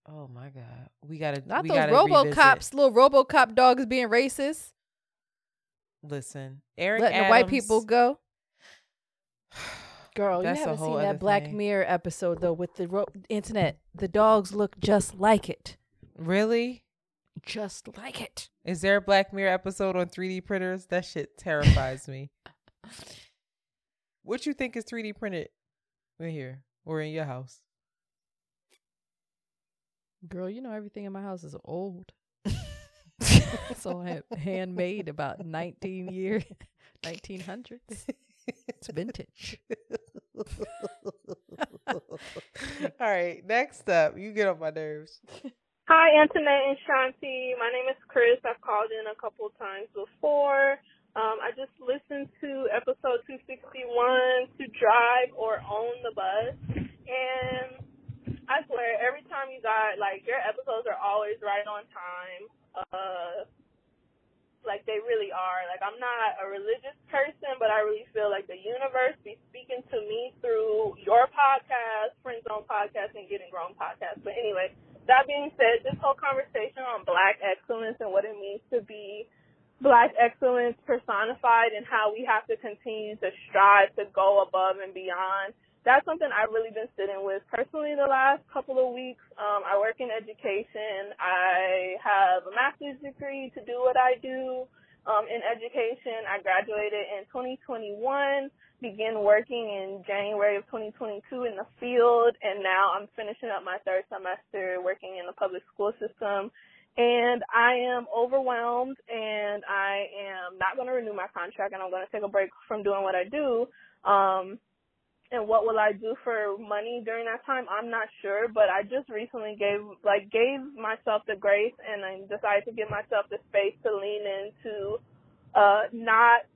Oh my god, we gotta Not we those gotta RoboCops, revisit. little RoboCop dogs being racist, Listen, Eric letting the white people go. Girl, you haven't seen that Black thing. Mirror episode though with the ro- internet. The dogs look just like it. Really? Just like it. Is there a Black Mirror episode on 3D printers? That shit terrifies me. What you think is 3D printed in here or in your house? Girl, you know everything in my house is old. it's all ha- handmade about 19 year 1900s. It's vintage. All right, next up, you get on my nerves. Hi, Antoinette and Shanti. My name is Chris. I've called in a couple of times before. Um, I just listened to episode 261 to drive or own the bus. And I swear, every time you got, like, your episodes are always right on time. Uh, like, they really are. Like, I'm not a religious person, but I really feel like the universe be speaking to me through your podcast, Friend Zone podcast, and Getting Grown podcast. But anyway, that being said, this whole conversation on black excellence and what it means to be black excellence personified and how we have to continue to strive to go above and beyond. That's something I've really been sitting with personally the last couple of weeks. Um, I work in education. I have a master's degree to do what I do um, in education. I graduated in 2021, began working in January of 2022 in the field, and now I'm finishing up my third semester working in the public school system and I am overwhelmed and I am not going to renew my contract and I'm going to take a break from doing what I do. Um, and what will I do for money during that time? I'm not sure, but I just recently gave, like, gave myself the grace and I decided to give myself the space to lean into, uh, not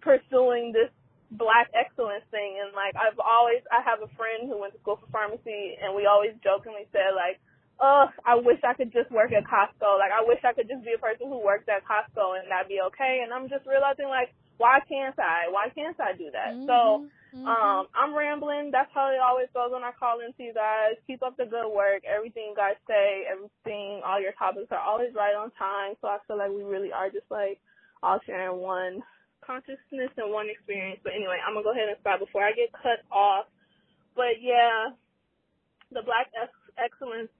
pursuing this black excellence thing. And like, I've always, I have a friend who went to school for pharmacy and we always jokingly said like, oh, I wish I could just work at Costco. Like, I wish I could just be a person who works at Costco and that'd be okay. And I'm just realizing, like, why can't I? Why can't I do that? Mm-hmm. So, mm-hmm. um, I'm rambling. That's how it always goes when I call into you guys. Keep up the good work. Everything you guys say, everything, all your topics are always right on time. So I feel like we really are just like all sharing one consciousness and one experience. But anyway, I'm gonna go ahead and stop before I get cut off. But yeah, the Black Excellence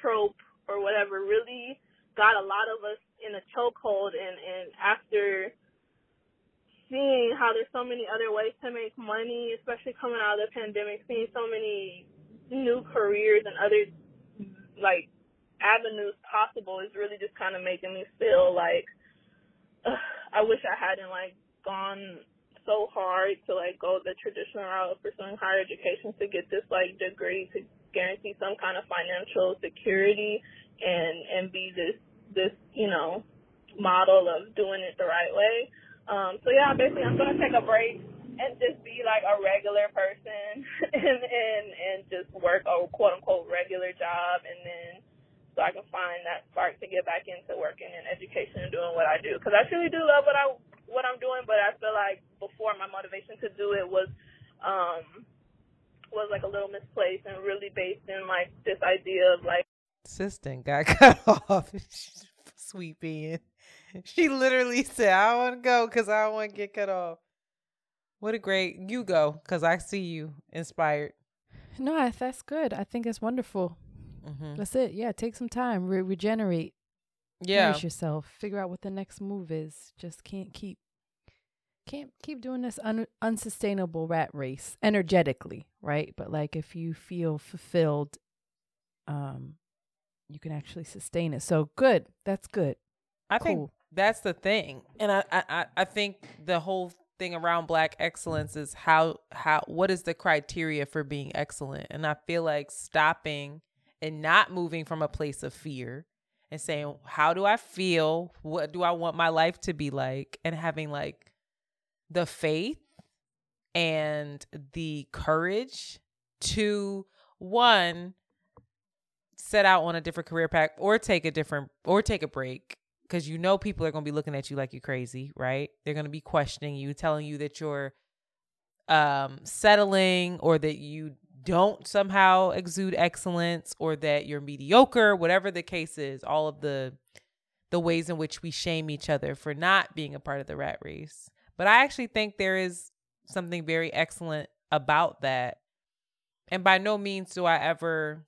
trope or whatever really got a lot of us in a chokehold and and after seeing how there's so many other ways to make money, especially coming out of the pandemic, seeing so many new careers and other like avenues possible is really just kind of making me feel like uh, I wish I hadn't like gone so hard to like go the traditional route of pursuing higher education to get this like degree to guarantee some kind of financial security and and be this this you know model of doing it the right way. Um, so yeah, basically I'm gonna take a break and just be like a regular person and and and just work a quote unquote regular job and then so I can find that spark to get back into working in education and doing what I do because I truly do love what I what I'm doing, but I feel like before my motivation to do it was um was like a little misplaced and really based in like this idea of like assistant got cut off. Sweet being. She literally said, I want to go because I don't want to get cut off. What a great, you go because I see you inspired. No, that's good. I think it's wonderful. Mm-hmm. That's it. Yeah, take some time, re- regenerate. Yeah. Nourish yourself. Figure out what the next move is. Just can't keep can't keep doing this un- unsustainable rat race energetically, right? But like if you feel fulfilled, um, you can actually sustain it. So good. That's good. I cool. think that's the thing, and I, I I think the whole thing around black excellence is how how what is the criteria for being excellent, and I feel like stopping and not moving from a place of fear and saying how do I feel, what do I want my life to be like, and having like the faith and the courage to one set out on a different career path or take a different or take a break because you know people are going to be looking at you like you're crazy right they're going to be questioning you telling you that you're um settling or that you don't somehow exude excellence or that you're mediocre whatever the case is all of the the ways in which we shame each other for not being a part of the rat race but I actually think there is something very excellent about that. And by no means do I ever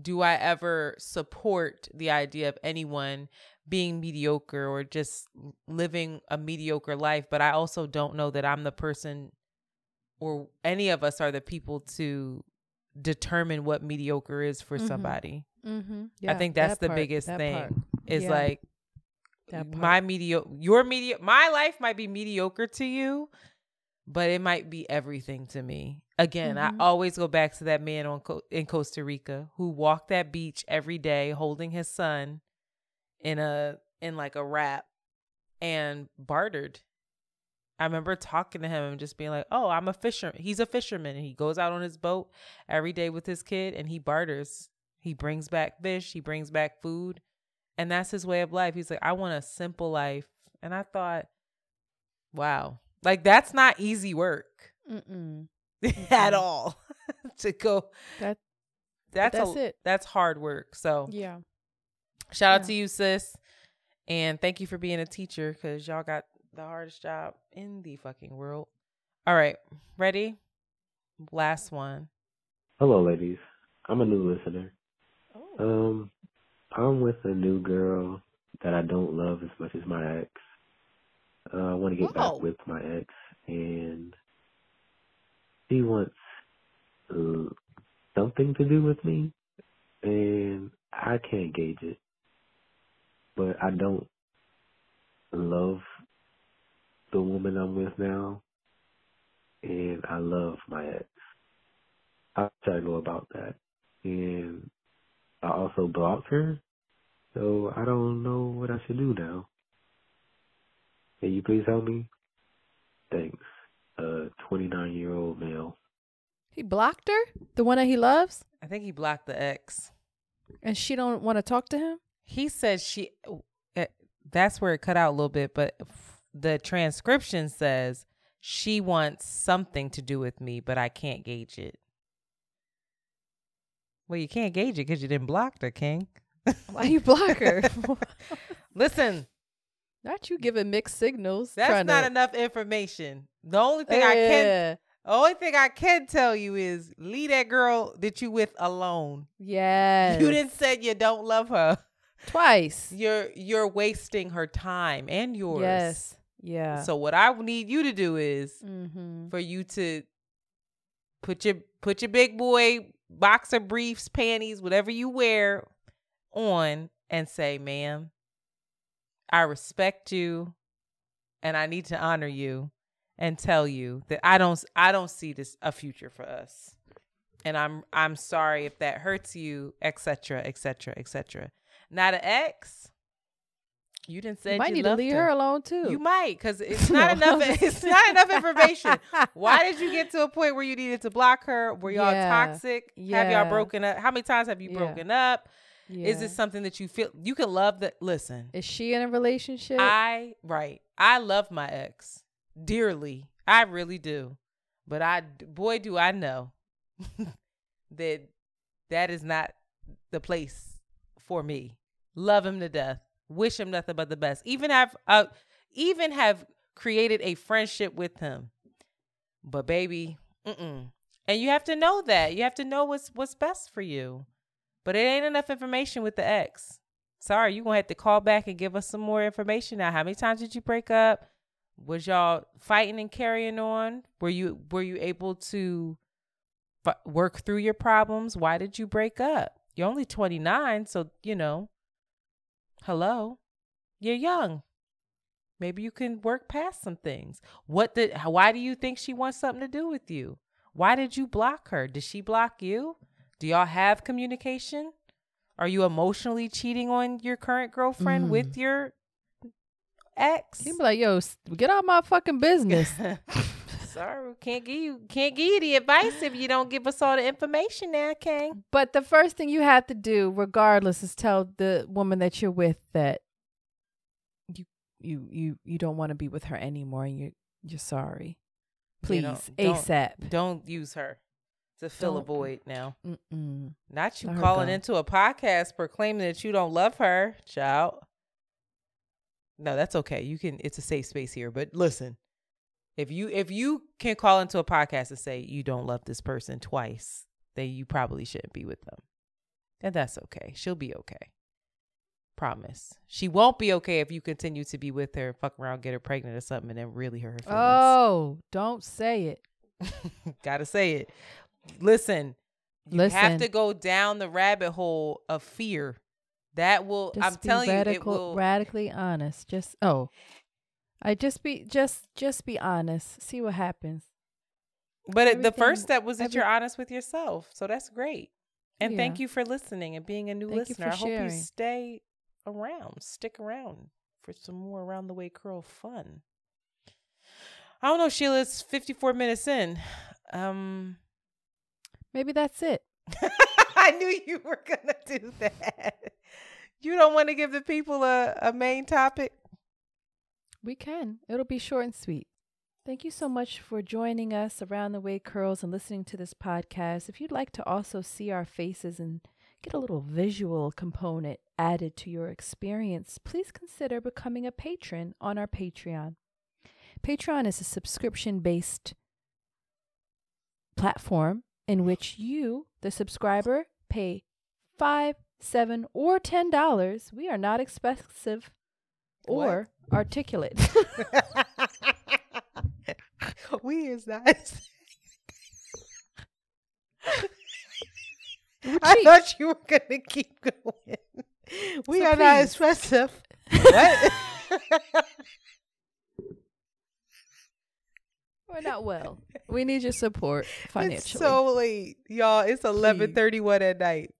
do I ever support the idea of anyone being mediocre or just living a mediocre life, but I also don't know that I'm the person or any of us are the people to determine what mediocre is for mm-hmm. somebody. Mm-hmm. Yeah, I think that's that the part, biggest thing. Part. Is yeah. like my mediocre your media my life might be mediocre to you but it might be everything to me again mm-hmm. i always go back to that man on in costa rica who walked that beach every day holding his son in a in like a wrap and bartered i remember talking to him and just being like oh i'm a fisherman he's a fisherman and he goes out on his boat every day with his kid and he barters he brings back fish he brings back food and that's his way of life. He's like, I want a simple life. And I thought, wow, like that's not easy work at all to go. That that's, that's a, it. That's hard work. So yeah, shout out to you, sis. And thank you for being a teacher because y'all got the hardest job in the fucking world. All right, ready? Last one. Hello, ladies. I'm a new listener. Oh. Um, I'm with a new girl that I don't love as much as my ex. Uh, I want to get Whoa. back with my ex, and she wants uh, something to do with me, and I can't gauge it. But I don't love the woman I'm with now, and I love my ex. I try to know about that, and I also blocked her, so I don't know what I should do now. Can you please help me? Thanks. A 29 year old male. He blocked her, the one that he loves, I think he blocked the ex. and she don't want to talk to him. He said she. uh, That's where it cut out a little bit, but f- the transcription says she wants something to do with me, but I can't gauge it. Well, you can't gauge it because you didn't block her, King. Why you block her? Listen, Not you giving mixed signals. that's not to, enough information. The only thing I can, the only thing I can tell you is leave that girl that you with alone. Yes. You didn't say you don't love her. twice. You're you're wasting her time and yours. Yes. Yeah. So what I need you to do is mm-hmm. for you to put your put your big boy boxer briefs, panties, whatever you wear on and say, "Ma'am, I respect you and I need to honor you and tell you that I don't I don't see this a future for us. And I'm I'm sorry if that hurts you, etc., etc., etc." Not an ex. You didn't say You might you need to leave her alone too. You might, because it's not enough. It's not enough information. Why did you get to a point where you needed to block her? Were y'all Yeah. toxic? Have y'all broken up? How many times have you Yeah. broken up? Is Yeah. this something that you feel you can love? That listen, Is she in a relationship? I right. I love my ex dearly. I really do, but I boy do I know that that is not the place for me. Love him to death. Wish him nothing but the best. Even have uh, even have created a friendship with him. But baby, mm-mm. and you have to know that. You have to know what's what's best for you. But it ain't enough information with the ex. Sorry, you're gonna have to call back and give us some more information now. How many times did you break up? Was y'all fighting and carrying on? Were you were you able to f- work through your problems? Why did you break up? You're only 29, so you know. Hello, you're young. Maybe you can work past some things. What did? Why do you think she wants something to do with you? Why did you block her? Did she block you? Do y'all have communication? Are you emotionally cheating on your current girlfriend with mm. your ex? He'd be like, "Yo, get out of my fucking business." Sorry, can't give you can't give you the advice if you don't give us all the information now, King. But the first thing you have to do, regardless, is tell the woman that you're with that you you you you don't want to be with her anymore, and you you're sorry. Please, You know, don't- ASAP. Don't use her to fill a Don't. void now. Mm-mm. Not you Let calling into a podcast proclaiming that you don't love her, child. No, that's okay. You can it's a safe space here. But listen, if you if you can call into a podcast and say you don't love this person twice, then you probably shouldn't be with them. And that's okay. She'll be okay. Promise. She won't be okay if you continue to be with her, fuck around, get her pregnant or something, and then really hurt her feelings. Oh, don't say it. Gotta say it. Listen, you have to go down the rabbit hole of fear. That will. Just I'm telling you, it will. radically honest. Just oh, I just be just just be honest. See what happens. but it, the first step was that every- you're honest with yourself, so that's great. And thank you for listening and being a new Thank listener. I hope you stay around, stick around for some more around the way curl fun. I don't know, Sheila. It's 54 minutes in. Um, Maybe that's it. I knew you were gonna do that. You don't want to give the people a, a main topic? We can. It'll be short and sweet. Thank you so much for joining us around the way curls and listening to this podcast. If you'd like to also see our faces and get a little visual component added to your experience, please consider becoming a patron on our Patreon. Patreon is a subscription based platform in which you, the subscriber, pay five, seven, or ten dollars. We are not expensive or articulate. we is not. I thought you were gonna keep going. We So are not please. expressive. What? We're not well. We need your support financially. It's so late, y'all. It's eleven thirty-one at night.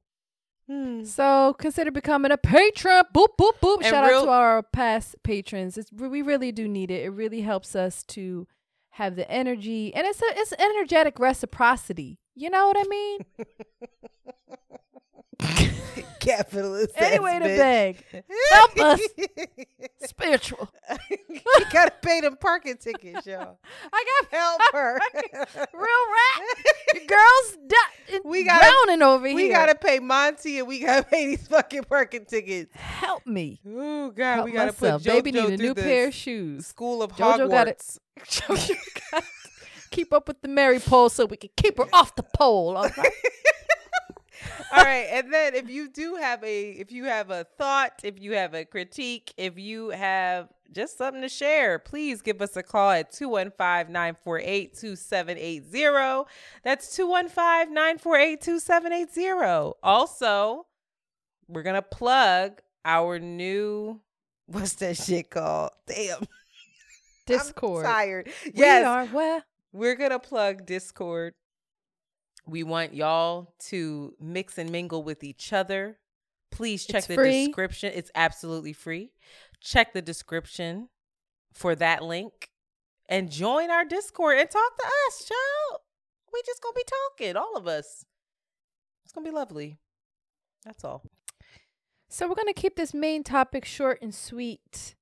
Hmm. So consider becoming a patron. Boop boop boop. And Shout real- out to our past patrons. It's we really do need it. It really helps us to have the energy, and it's a it's energetic reciprocity. You know what I mean? Capitalist. Anyway, to beg. Help us. Spiritual. you gotta pay them parking tickets, y'all. I got help her. Real rat. Girl's we got drowning over we here. We gotta pay Monty and we gotta pay these fucking parking tickets. Help me. Oh God, Help we gotta myself. put JoJo Baby need a new pair of shoes. School of Jojo gotta- Hogwarts. Jojo gotta keep up with the Mary pole so we can keep her off the pole. All right. All right, and then if you do have a if you have a thought, if you have a critique, if you have just something to share, please give us a call at 215-948-2780. That's 215-948-2780. Also, we're going to plug our new what's that shit called? Damn. Discord. I'm tired. We are where? We're going to plug Discord. We want y'all to mix and mingle with each other. Please check It's the free. description. It's absolutely free. Check the description for that link and join our Discord and talk to us, child. We just gonna be talking, all of us. It's gonna be lovely. That's all. So we're gonna keep this main topic short and sweet.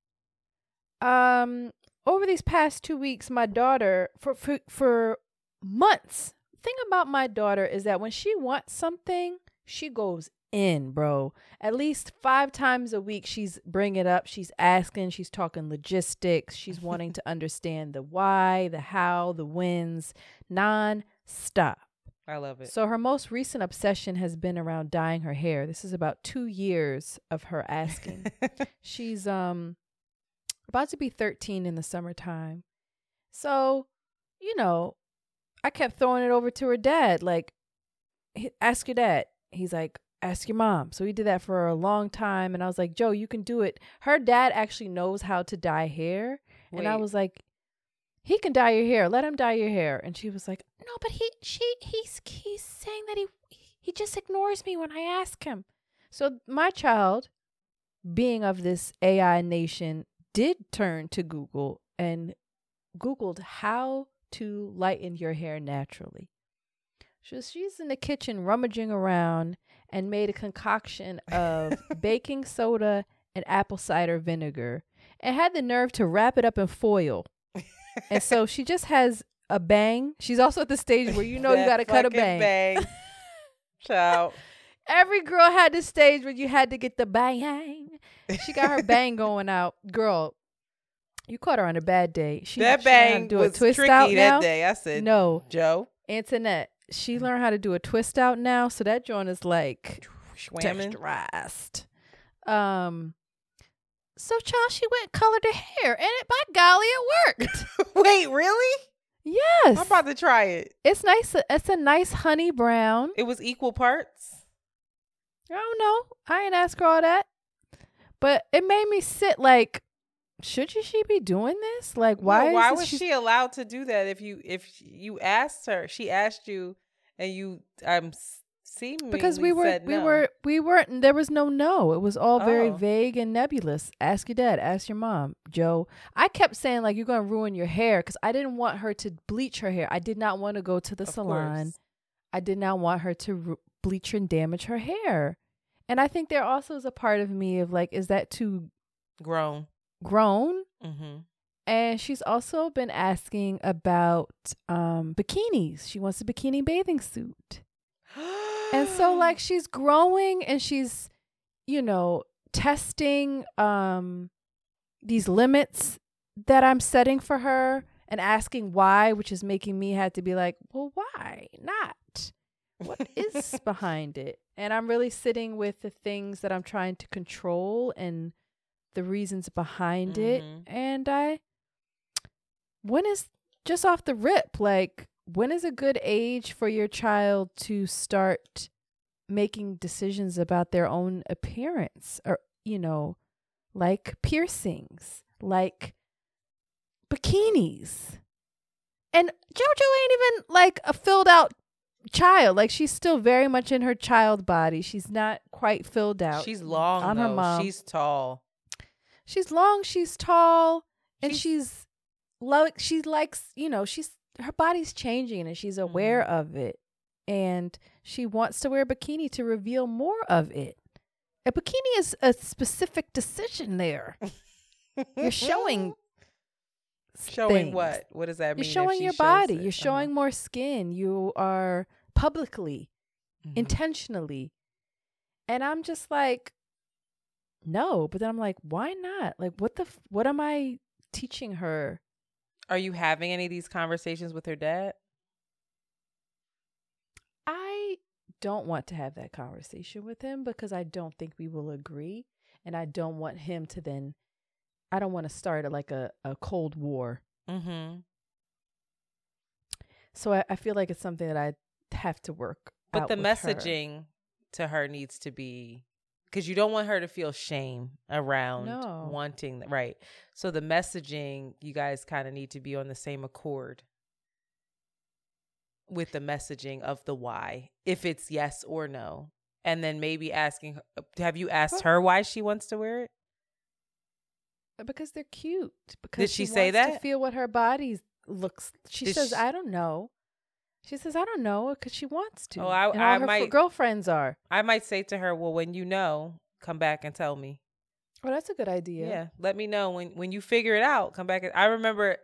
Um, over these past two weeks, my daughter for for for months. Thing about my daughter is that when she wants something, she goes in, bro. At least five times a week, she's bringing it up. She's asking. She's talking logistics. She's wanting to understand the why, the how, the wins, non-stop. I love it. So her most recent obsession has been around dyeing her hair. This is about two years of her asking. She's um about to be 13 in the summertime. So, you know, I kept throwing it over to her dad, like, ask your dad. He's like, ask your mom. So we did that for a long time. And I was like, Joe, you can do it. Her dad actually knows how to dye hair. And I was like, he can dye your hair. Let him dye your hair. And she was like, no, but he, she, he's, he's saying that he, he just ignores me when I ask him. So my child, being of this AI nation, did turn to Google and Googled how to lighten your hair naturally. So she's in the kitchen rummaging around and made a concoction of baking soda and apple cider vinegar and had the nerve to wrap it up in foil. and so she just has a bang. She's also at the stage where you know you got to cut a bang. bang. Child. Every girl had the stage where you had to get the bang. She got her bang going out. Girl, you caught her on a bad day. She That bang do was a twist tricky out that now. day. I said, no, Joe, Antoinette. She learned how to do a twist out now, so that joint is like Schwamming. texturized. Um, so child, she went and colored her hair, and it by golly, it worked. Wait, really? yes, I'm about to try it. it's nice. It's a nice honey brown. It was equal parts. I don't know. I ain't ask her all that. But it made me sit like, should she be doing this? Like, why? No, why was she's- she allowed to do that if you if you asked her? She asked you, and you um seemingly Because we were, said we no. were, we weren't. There was no no. It was all very Oh. vague and nebulous. Ask your dad. Ask your mom, Joe. I kept saying like, you're gonna ruin your hair because I didn't want her to bleach her hair. I did not want to go to the Of salon. course. I did not want her to ru- bleach and damage her hair. And I think there also is a part of me of like, is that too grown. Grown? Mm-hmm. And she's also been asking about um, bikinis. She wants a bikini bathing suit. and so, like, she's growing and she's, you know, testing um these limits that I'm setting for her and asking why, which is making me have to be like, well, why not? What is behind it? And I'm really sitting with the things that I'm trying to control and the reasons behind it. Mm-hmm. And I, when is just off the rip, like, when is a good age for your child to start making decisions about their own appearance or, you know, like piercings, like bikinis. And JoJo ain't even like a filled out child. Like she's still very much in her child body. She's not quite filled out. She's long. on though. her mom. She's tall. She's long, she's tall, and she's like she likes, you know, she's her body's changing and she's aware Mm-hmm. of it. And she wants to wear a bikini to reveal more of it. A bikini is a specific decision there. You're showing Showing things. what? What does that mean? You're showing your body. it? Uh-huh. You're showing more skin. You are publicly, Mm-hmm. intentionally. And I'm just like, no. But then I'm like, why not? Like, what the? F- what am I teaching her? Are you having any of these conversations with her dad? I don't want to have that conversation with him because I don't think we will agree, and I don't want him to then. I don't want to start a, like a, a cold war. Mm-hmm. So I, I feel like it's something that I have to work. But the with her. messaging to her needs to be because you don't want her to feel shame around No. wanting right. So the messaging, you guys kind of need to be on the same accord with the messaging of the why, if it's yes or no, and then maybe asking. her- Have you asked her why she wants to wear it? Uh, because they're cute. Because did she say wants To that? feel what her body looks. She Did says, she- "I don't know." She says, "I don't know," because she wants to. Oh, I, and all I her might girlfriends are. I might say to her, "Well, when you know, come back and tell me." Oh, that's a good idea. Yeah. let me know when when you figure it out. Come back. and- I remember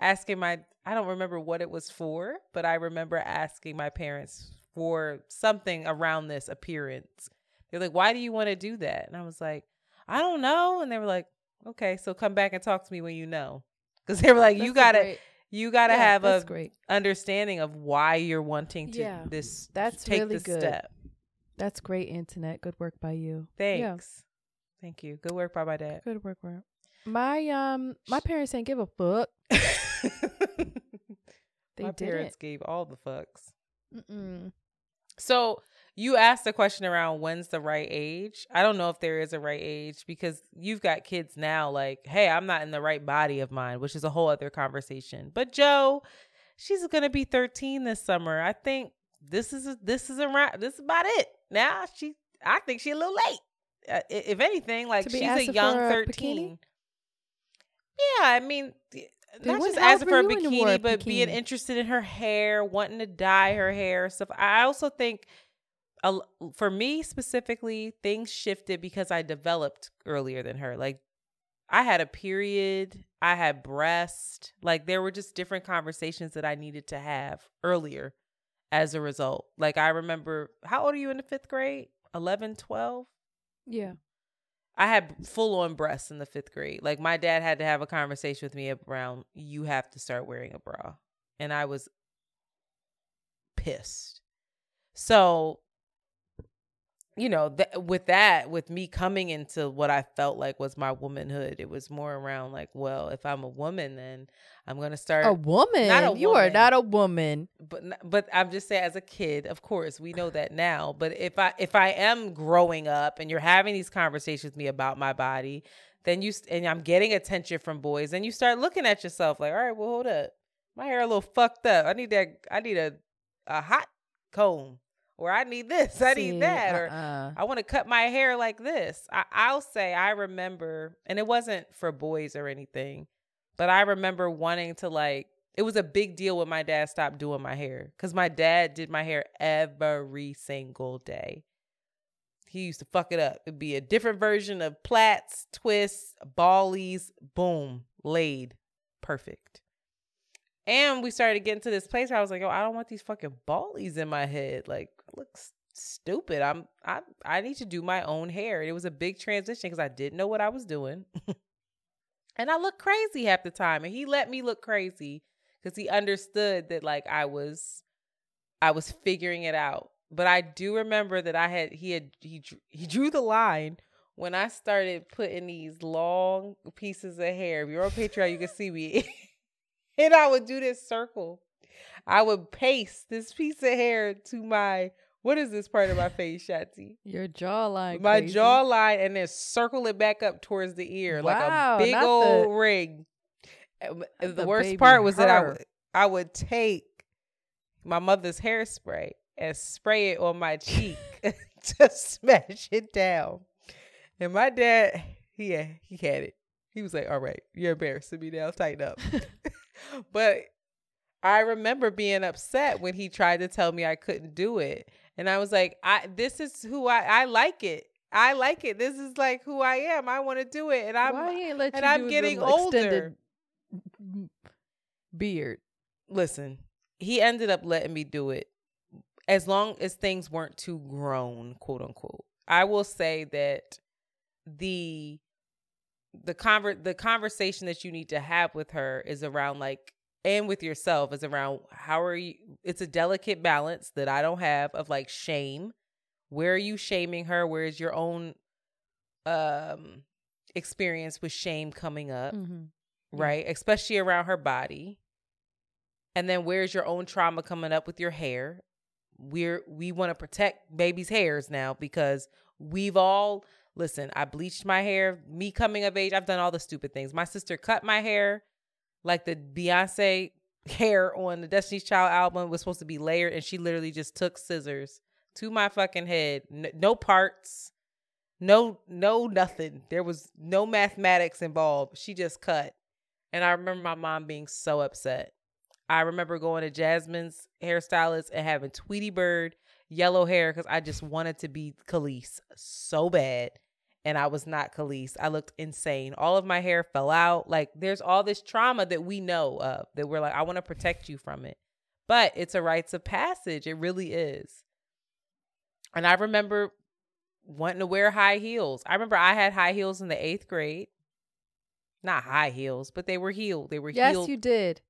asking my. I don't remember what it was for, but I remember asking my parents for something around this appearance. They're like, "Why do you want to do that?" And I was like, "I don't know." And they were like, "Okay, so come back and talk to me when you know," because they were oh, like, "You That's a gotta." great- You gotta Yeah, have a great. understanding of why you're wanting to Yeah, this. That's take really this good. step. That's great, Antoinette. Good work by you. Thanks. Thank you. Good work by my dad. Good work, work. My um, my parents didn't give a fuck. they my didn't. parents gave all the fucks. Mm-mm. So you asked the question around when's the right age. I don't know if there is a right age because you've got kids now. Like, hey, I'm not in the right body of mine, which is a whole other conversation. But Joe, she's gonna be 13 this summer. I think this is this is around. This is about it. Now she, I think she a little late. Uh, if anything, like she's a young for a 13. Yeah, I mean, th- Then not just asking for a old were you when you wore a bikini, but being interested in her hair, wanting to dye her hair, stuff. I also think, a for me specifically, things shifted because I developed earlier than her. Like, I had a period, I had breast. Like, there were just different conversations that I needed to have earlier as a result. Like, I remember, how old are you in the fifth grade? 11, 12? Yeah. I had full on breasts in the fifth grade. Like my dad had to have a conversation with me around you have to start wearing a bra. And I was pissed. So, you know, th- with that, with me coming into what I felt like was my womanhood, it was more around like, well, if I'm a woman, then I'm going to start A woman. Not a You are not a woman. but but I'm just saying as a kid, of course, we know that now. But if I if I am growing up and you're having these conversations with me about my body, then you and I'm getting attention from boys, then you start looking at yourself like, all right, well, hold up, my hair a little fucked up. I need that. I need a a hot comb, or I need this. I See, need that, or uh-uh. I want to cut my hair like this. I, I'll say I remember, and it wasn't for boys or anything, but I remember wanting to like. It was a big deal when my dad stopped doing my hair because my dad did my hair every single day. He used to fuck it up. It'd be a different version of plaits, twists, ballies, boom, laid, perfect. And we started getting to this place where I was like, oh, I don't want these fucking ballies in my head. Like, looks stupid. I'm I I need to do my own hair. It was a big transition because I didn't know what I was doing. and I looked crazy half the time. And he let me look crazy because he understood that like I was I was figuring it out. But I do remember that I had he had he he drew the line when I started putting these long pieces of hair. If you're on Patreon, you can see me. and I would do this circle. I would paste this piece of hair to my what is this part of my face, Shanti? Your jawline. My crazy. jawline, and then circle it back up towards the ear Wow, like a big old um, the- ring. The, worst part was that I would I would take my mother's hairspray and spray it on my cheek to smash it down. And my dad, had, he had it. He was like, "All right, you're embarrassing me now. Tighten up." but I remember being upset when he tried to tell me I couldn't do it. And I was like, I this is who I I like it. I like it. This is like who I am. I want to do it. And I'm Why he ain't let and you I'm getting older. beard? Listen, he ended up letting me do it as long as things weren't too grown, quote unquote. I will say that the the conver- the conversation that you need to have with her is around like and with yourself is around how are you it's a delicate balance that I don't have of like shame. Where are you shaming her? Where is your own um experience with shame coming up? Mm-hmm. right? Especially around her body. And then where's your own trauma coming up with your hair? We're we want to protect baby's hairs now because we've all listen, I bleached my hair, me coming of age, I've done all the stupid things. My sister cut my hair like the Beyonce hair on the Destiny's Child album was supposed to be layered and she literally just took scissors to my fucking head. No parts. No no nothing. There was no mathematics involved. She just cut. And I remember my mom being so upset. I remember going to Jasmine's hairstylist and having Tweety Bird yellow hair because I just wanted to be Khalees so bad. And I was not Khalees. I looked insane. All of my hair fell out. Like there's all this trauma that we know of that we're like, I want to protect you from it. But it's a rites of passage. It really is. And I remember wanting to wear high heels. I remember I had high heels in the eighth grade. Not high heels, but they were heeled. They were Yes, heeled. you did.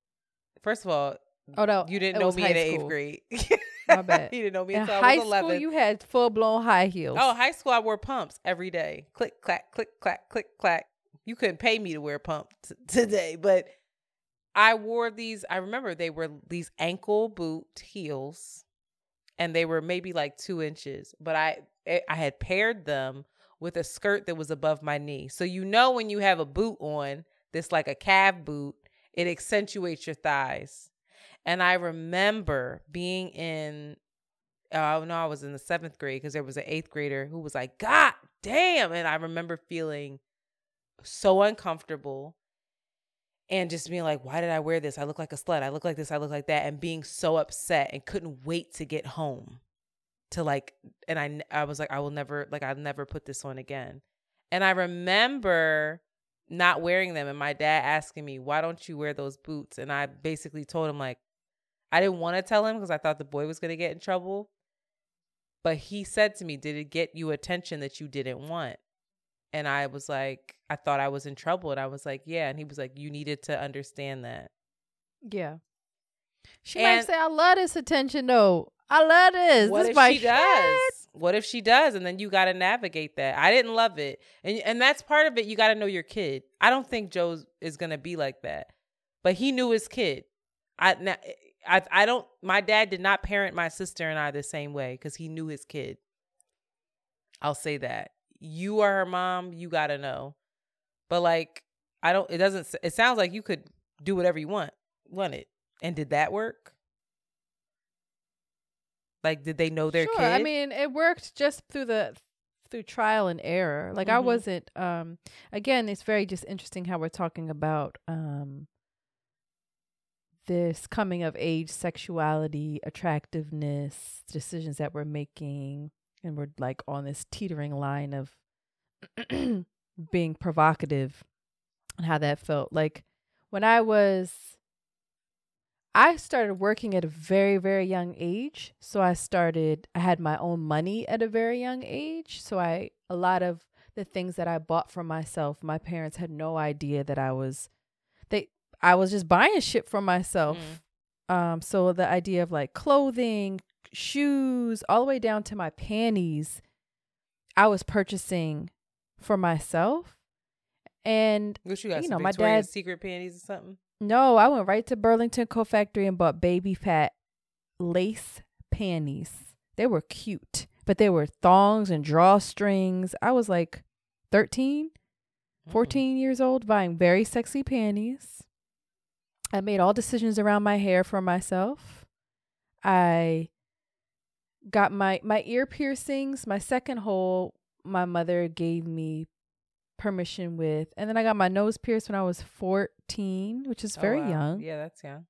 First of all, Oh no, you didn't know me in the eighth grade. My bad. you didn't know me In until I high was school, you had full blown high heels. Oh, high school, I wore pumps every day. Click, clack, click, clack, click, clack. You couldn't pay me to wear pumps t- today, but I wore these. I remember they were these ankle boot heels, and they were maybe like two inches. But I, eh, I had paired them with a skirt that was above my knee. So you know when you have a boot on that's like a calf boot, it accentuates your thighs. And I remember being in oh no, I was in the seventh grade because there was an eighth grader who was like, God damn. And I remember feeling so uncomfortable and just being like, why did I wear this? I look like a slut. I look like this. I look like that. And being so upset and couldn't wait to get home to like, and I, I was like, I will never, like, I'll never put this on again. And I remember not wearing them and my dad asking me, why don't you wear those boots? And I basically told him, like, I didn't want to tell him because I thought the boy was going to get in trouble. But he said to me, Did it get you attention that you didn't want? And I was like, I thought I was in trouble. And I was like, Yeah. And he was like, You needed to understand that. Yeah. She And- might say, I love this attention though. I love this. What this if she shit." does? What if she does? And then you got to navigate that. I didn't love it. And and that's part of it. You got to know your kid. I don't think Joe is going to be like that. But he knew his kid. I now, I I don't my dad did not parent my sister and I the same way cuz he knew his kid. I'll say that. You are her mom, you got to know. But like I don't it doesn't it sounds like you could do whatever you want. Want it. And did that work? Like did they know their sure. kid? I mean, it worked just through the through trial and error. Like I Mhm. wasn't um again, it's very just interesting how we're talking about um this coming of age sexuality, attractiveness, decisions that we're making and we're like on this teetering line of being provocative and how that felt. Like when I was I started working at a very, very young age. So I started, I had my own money at a very young age. So I, a lot of the things that I bought for myself, my parents had no idea that I was, they, I was just buying shit for myself. Um, so the idea of like clothing, shoes, all the way down to my panties, I was purchasing for myself. And What you got? you know, my dad's Secret panties or something? no, I went right to Burlington Coat Factory and bought Baby Phat lace panties. They were cute, but they were thongs and drawstrings. I was like 13, 14 years old, buying very sexy panties. I made all decisions around my hair for myself. I got my my ear piercings, my second hole, my mother gave me permission with. And then I got my nose pierced when I was 14, which is Oh, very wow. young. Yeah, that's young.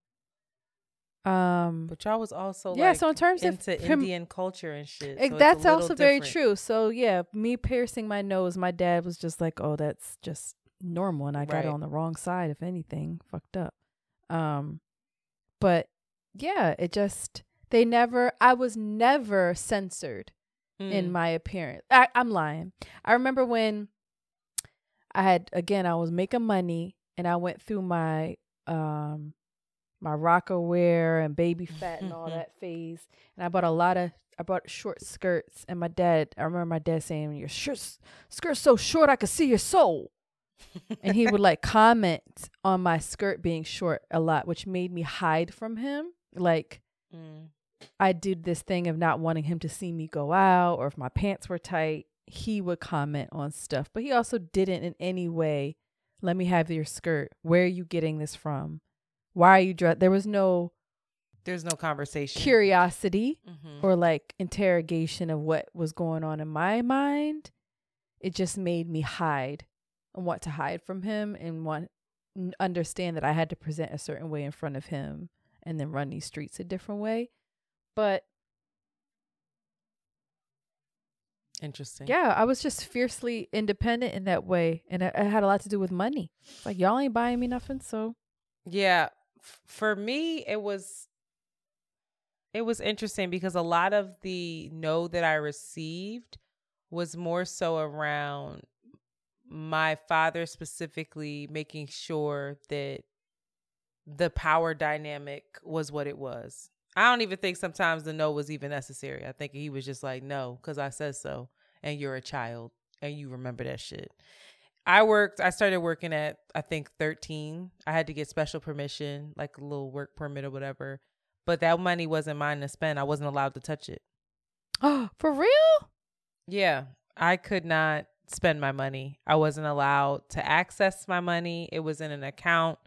Um But y'all was also Yeah, like so in terms of into prim- Indian culture and shit. So that's also very true. So yeah, me piercing my nose, my dad was just like, "Oh, that's just normal," and I got it on the wrong side. If anything, fucked up. Um, but yeah, it just they never. I was never censored in Mm. my appearance. I, I'm lying. I remember when I had again, I was making money, and I went through my um my Rocawear and Baby Phat and all that phase. And I bought a lot of I bought short skirts and my dad I remember my dad saying your shirt skirt's so short I could see your soul. And he would like comment on my skirt being short a lot, which made me hide from him. Like Mm. I did this thing of not wanting him to see me go out or if my pants were tight, he would comment on stuff. But he also didn't in any way let me have your skirt. Where are you getting this from? Why are you dressed? There was no There's no conversation. curiosity Mhm. or like interrogation of what was going on in my mind. It just made me hide want to hide from him and want understand that I had to present a certain way in front of him and then run these streets a different way. But Interesting. yeah, I was just fiercely independent in that way, and it, it had a lot to do with money. It's like y'all ain't buying me nothing, so Yeah. F- For me, it was it was interesting because a lot of the no that I received was more so around my father specifically making sure that the power dynamic was what it was. I don't even think sometimes the no was even necessary. I think he was just like, no, because I said so. And you're a child and you remember that shit. I worked, I started working at, I think, 13. I had to get special permission, like a little work permit or whatever. But that money wasn't mine to spend. I wasn't allowed to touch it. Oh, for real? Yeah, I could not spend my money. I wasn't allowed to access my money. It was in an account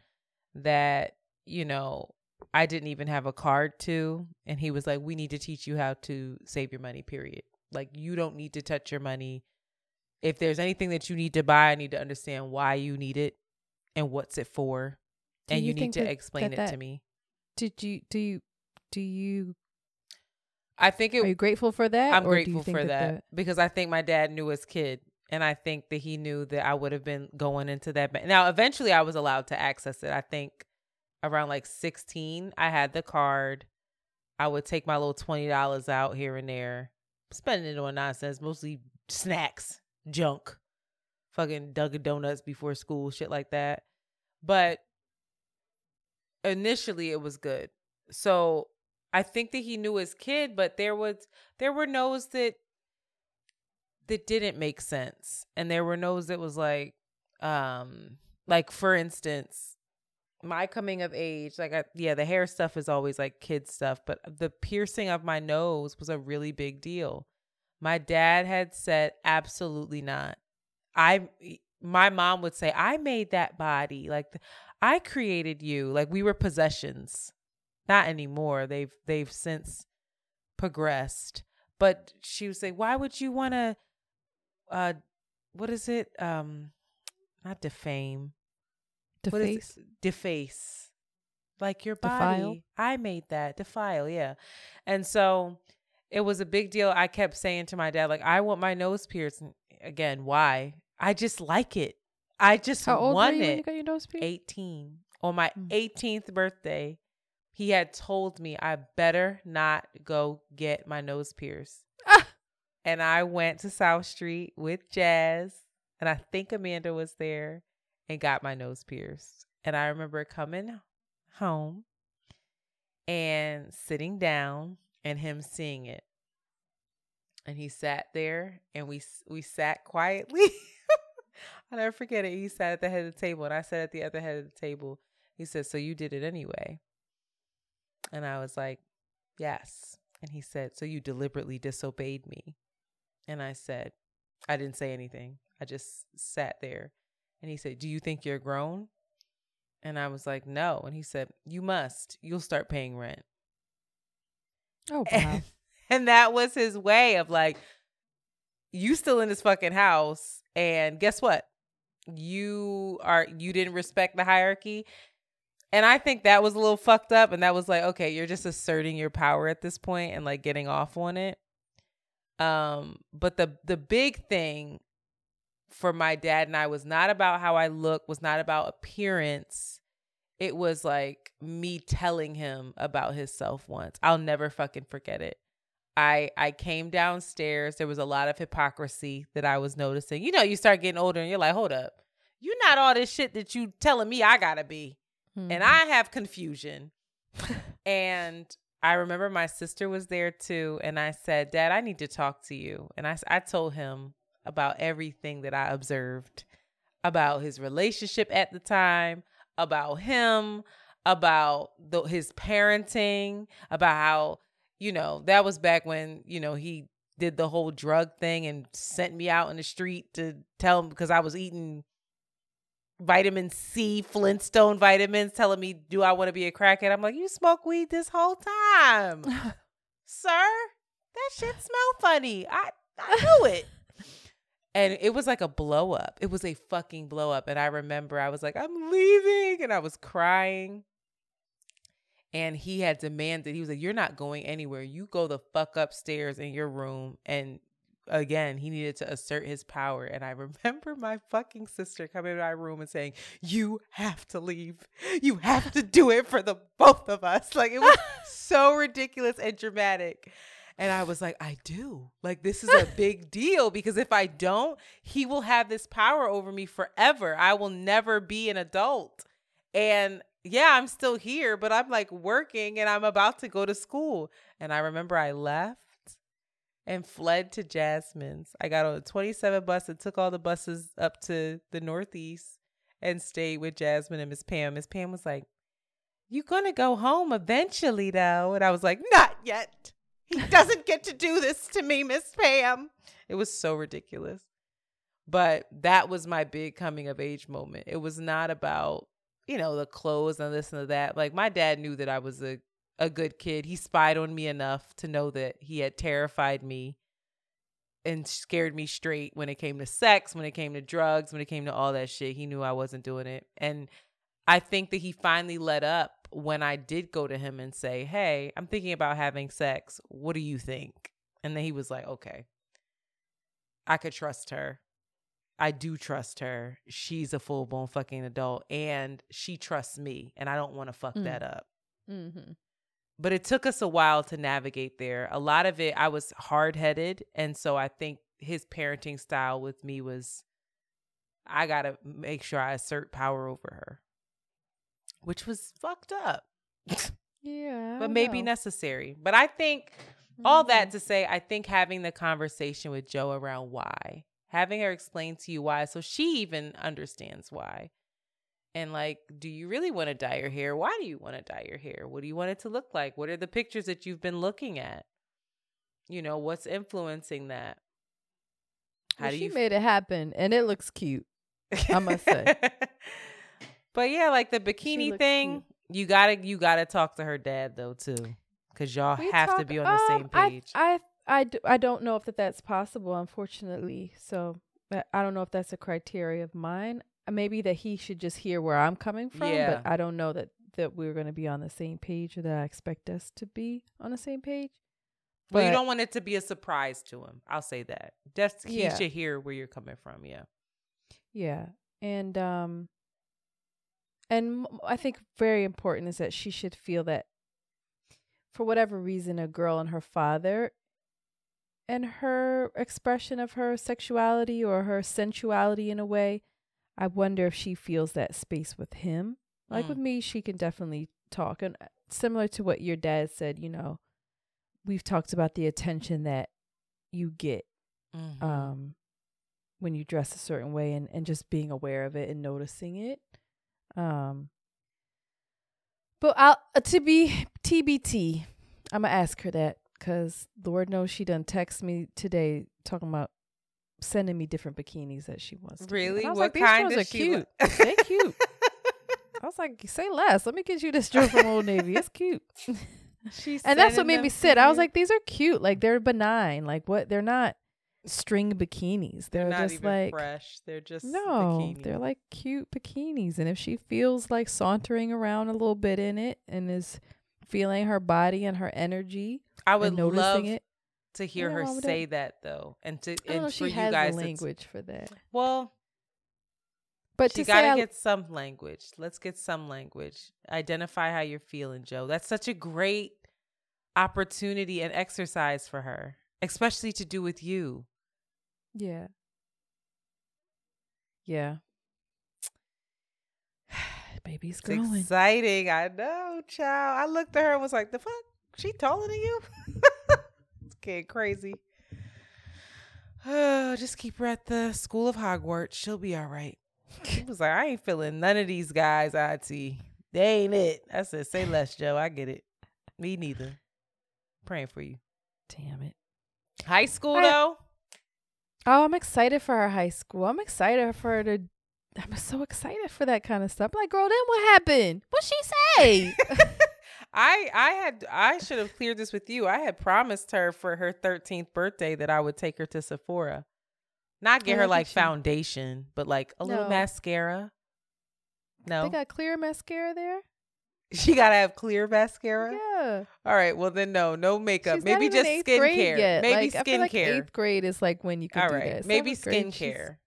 that, you know, I didn't even have a card to. And he was like, we need to teach you how to save your money, period. Like, you don't need to touch your money. If there's anything that you need to buy, I need to understand why you need it and what's it for. Do and you, you need to that- explain that it to me. Did you do you do you I think it, are you grateful for that? I'm or do you grateful for that, the- because I think my dad knew as kid, and I think that he knew that I would have been going into that. Ba- now, eventually, I was allowed to access it. I think around like 16, I had the card. I would take my little twenty dollars out here and there, spending it on nonsense, mostly snacks, junk, fucking Dunkin' Donuts before school, shit like that. But initially, it was good. So I think that he knew his kid, but there was there were no's that that didn't make sense, and there were no's that was like, um, like for instance, my coming of age, like I, yeah, the hair stuff is always like kid stuff, but the piercing of my nose was a really big deal. My dad had said absolutely not. I my mom would say I made that body, like I created you, like we were possessions. Not anymore. They've they've since progressed. But she would say, "Why would you want to uh what is it? Um not defame. Deface? Deface. Like your body. Defile? I made that. Defile, yeah. And so it was a big deal. I kept saying to my dad, like, I want my nose pierced. Again, why? I just like it. I just How old were want you when it. you got your nose pierced? 18. On my 18th birthday, he had told me I better not go get my nose pierced. and I went to South Street with Jazz, and I think Amanda was there, and got my nose pierced. And I remember coming home and sitting down and him seeing it. And he sat there and we we sat quietly. I'll never forget it. He sat at the head of the table and I sat at the other head of the table. He said, So you did it anyway. And I was like, Yes. And he said, So you deliberately disobeyed me. And I said, I didn't say anything. I just sat there. And he said, Do you think you're grown? And I was like, No. And he said, You must. You'll start paying rent. Oh, wow. And, and that was his way of like, you still in this fucking house. And guess what? You are you didn't respect the hierarchy. And I think that was a little fucked up. And that was like, okay, you're just asserting your power at this point and like getting off on it. Um, but the the big thing for my dad and I was not about how I look, was not about appearance. It was like me telling him about his self once. I'll never fucking forget it. I I came downstairs. There was a lot of hypocrisy that I was noticing. You know, you start getting older and you're like, hold up. You're not all this shit that you telling me I gotta be. And I have confusion. and I remember my sister was there too. And I said, Dad, I need to talk to you. And I, I told him about everything that I observed about his relationship at the time, about him, about the, his parenting, about how, you know, that was back when, you know, he did the whole drug thing and sent me out in the street to tell him because I was eating vitamin C, Flintstone vitamins, telling me, Do I want to be a crackhead? I'm like, You smoke weed this whole time, sir. That shit smell funny. I, I knew it. And it was like a blow up. It was a fucking blow up. And I remember I was like, I'm leaving. And I was crying. And he had demanded, he was like, You're not going anywhere. You go the fuck upstairs in your room. And again, he needed to assert his power. And I remember my fucking sister coming to my room and saying, You have to leave. You have to do it for the both of us. Like it was so ridiculous and dramatic. And I was like, I do. Like, this is a big deal because if I don't, he will have this power over me forever. I will never be an adult. And yeah, I'm still here, but I'm like working and I'm about to go to school. And I remember I left and fled to Jasmine's. I got on a 27 bus and took all the buses up to the Northeast and stayed with Jasmine and Miss Pam. Miss Pam was like, You gonna go home eventually though? And I was like, Not yet. He doesn't get to do this to me, Miss Pam. It was so ridiculous. But that was my big coming of age moment. It was not about, you know, the clothes and this and that. Like my dad knew that I was a, a good kid. He spied on me enough to know that he had terrified me and scared me straight when it came to sex, when it came to drugs, when it came to all that shit. He knew I wasn't doing it. And I think that he finally let up when I did go to him and say, Hey, I'm thinking about having sex. What do you think? And then he was like, Okay, I could trust her. I do trust her. She's a full blown fucking adult and she trusts me. And I don't want to fuck Mm. that up. Mm-hmm. But it took us a while to navigate there. A lot of it, I was hard headed. And so I think his parenting style with me was I got to make sure I assert power over her, which was fucked up, Yeah. but maybe necessary. But I think all that mm-hmm. to say, I think having the conversation with Joe around why, having her explain to you why, so she even understands why. And like, do you really want to dye your hair? Why do you want to dye your hair? What do you want it to look like? What are the pictures that you've been looking at? You know, what's influencing that? How Well, do she you made it happen, and it looks cute. I must say. But yeah, like the bikini thing, you gotta you gotta talk to her dad though too, because y'all We have to be on the um, same page I- i I, I, don't know if that that's possible, unfortunately. So I don't know if that's a criteria of mine. Uh, Maybe that he should just hear where I'm coming from, Yeah. but I don't know that that we're going to be on the same page or that I expect us to be on the same page. well, you don't want it to be a surprise to him. I'll say that. Just he Yeah. should hear where you're coming from. Yeah. Yeah. And um and I think very important is that she should feel that for whatever reason, a girl and her father and her expression of her sexuality or her sensuality in a way, I wonder if she feels that space with him. Like Mm. with me, she can definitely talk. And uh, similar to what your dad said, you know, we've talked about the attention that you get Mhm. um when you dress a certain way and, and just being aware of it and noticing it. Um but I'll uh, to be TBT, I'm gonna ask her that because Lord knows she done text me today talking about sending me different bikinis that she wants. Really? What like, kind does are cute. li- they cute. I was like, say less. Let me get you this dress from Old Navy. It's cute. She's and that's what made me sit. I was like, these are cute. Like they're benign. Like what? They're not string bikinis. They're, They're not just like fresh. They're just no. bikinis. They're like cute bikinis. And if she feels like sauntering around a little bit in it and is feeling her body and her energy, I would noticing love it. To hear her say that. that though, and to and for she you guys language for that. Well, But she to say gotta I- get some language. Let's get some language. Identify how you're feeling, Joe. That's such a great opportunity and exercise for her, especially to do with you. Yeah. Yeah. Baby's It's growing. exciting. I know, child. I looked at her and was like, "The fuck? She taller than you?" getting crazy. Oh, just keep her at the school of Hogwarts. She'll be all right. She was like, "I ain't feeling none of these guys, IT. They ain't it." I said, "Say less, Joe. I get it. Me neither. Praying for you. Damn it. High school I- though. Oh, I'm excited for her high school. I'm excited for her to. I'm so excited for that kind of stuff. I'm like, girl, then what happened? What she say? I I had I should have cleared this with you. I had promised her for her 13th birthday that I would take her to Sephora. Not get her like foundation, but like a little mascara. No. They got clear mascara there. she got to have clear mascara. Yeah. All right, well then no, no makeup. She's Maybe just skincare. Maybe like, feel like skincare. eighth grade is like when you can All do right. that. Maybe grade, skincare.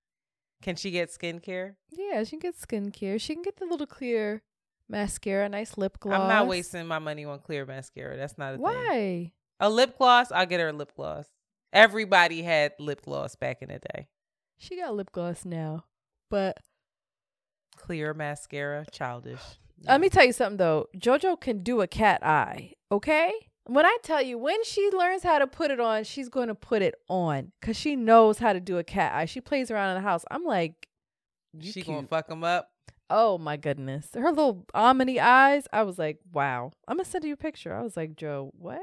Can she get skincare? Yeah, she can get skincare. She can get the little clear mascara, nice lip gloss. I'm not wasting my money on clear mascara. That's not a thing. Why? A lip gloss, I'll get her a lip gloss. Everybody had lip gloss back in the day. She got lip gloss now, but Clear mascara, childish. Let me tell you something though. JoJo can do a cat eye. Okay. When I tell you, when she learns how to put it on, she's going to put it on because she knows how to do a cat eye. She plays around in the house. I'm like, she cute. gonna fuck them up. Oh my goodness. Her little omni eyes. I was like, wow. I'm going to send you a picture. I was like, Joe, what?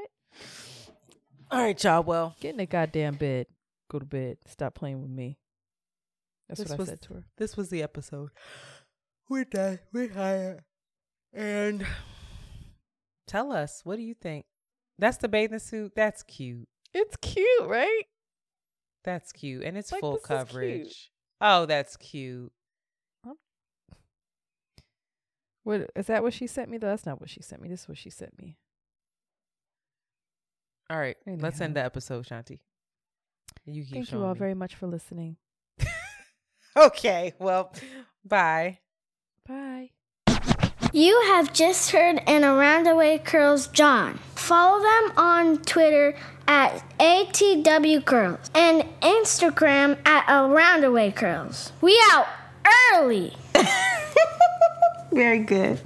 All right, y'all. Well, Get in the goddamn bed. Go to bed. Stop playing with me. That's this what was I said to her. this was the episode. We're done. We're. And tell us, what do you think? That's the bathing suit. That's cute. It's cute, right? That's cute, and it's Like, full coverage. Oh, that's cute. What is that what she sent me? though? That's not what she sent me. This is what she sent me. All right, let's end the episode, Shanti. You keep Thank you all me. very much for listening. Okay, well, bye. Bye. You have just heard an Around the Way Curls John. Follow them on Twitter at ATW Curls and Instagram at Around the Way Curls. We out early. Very good.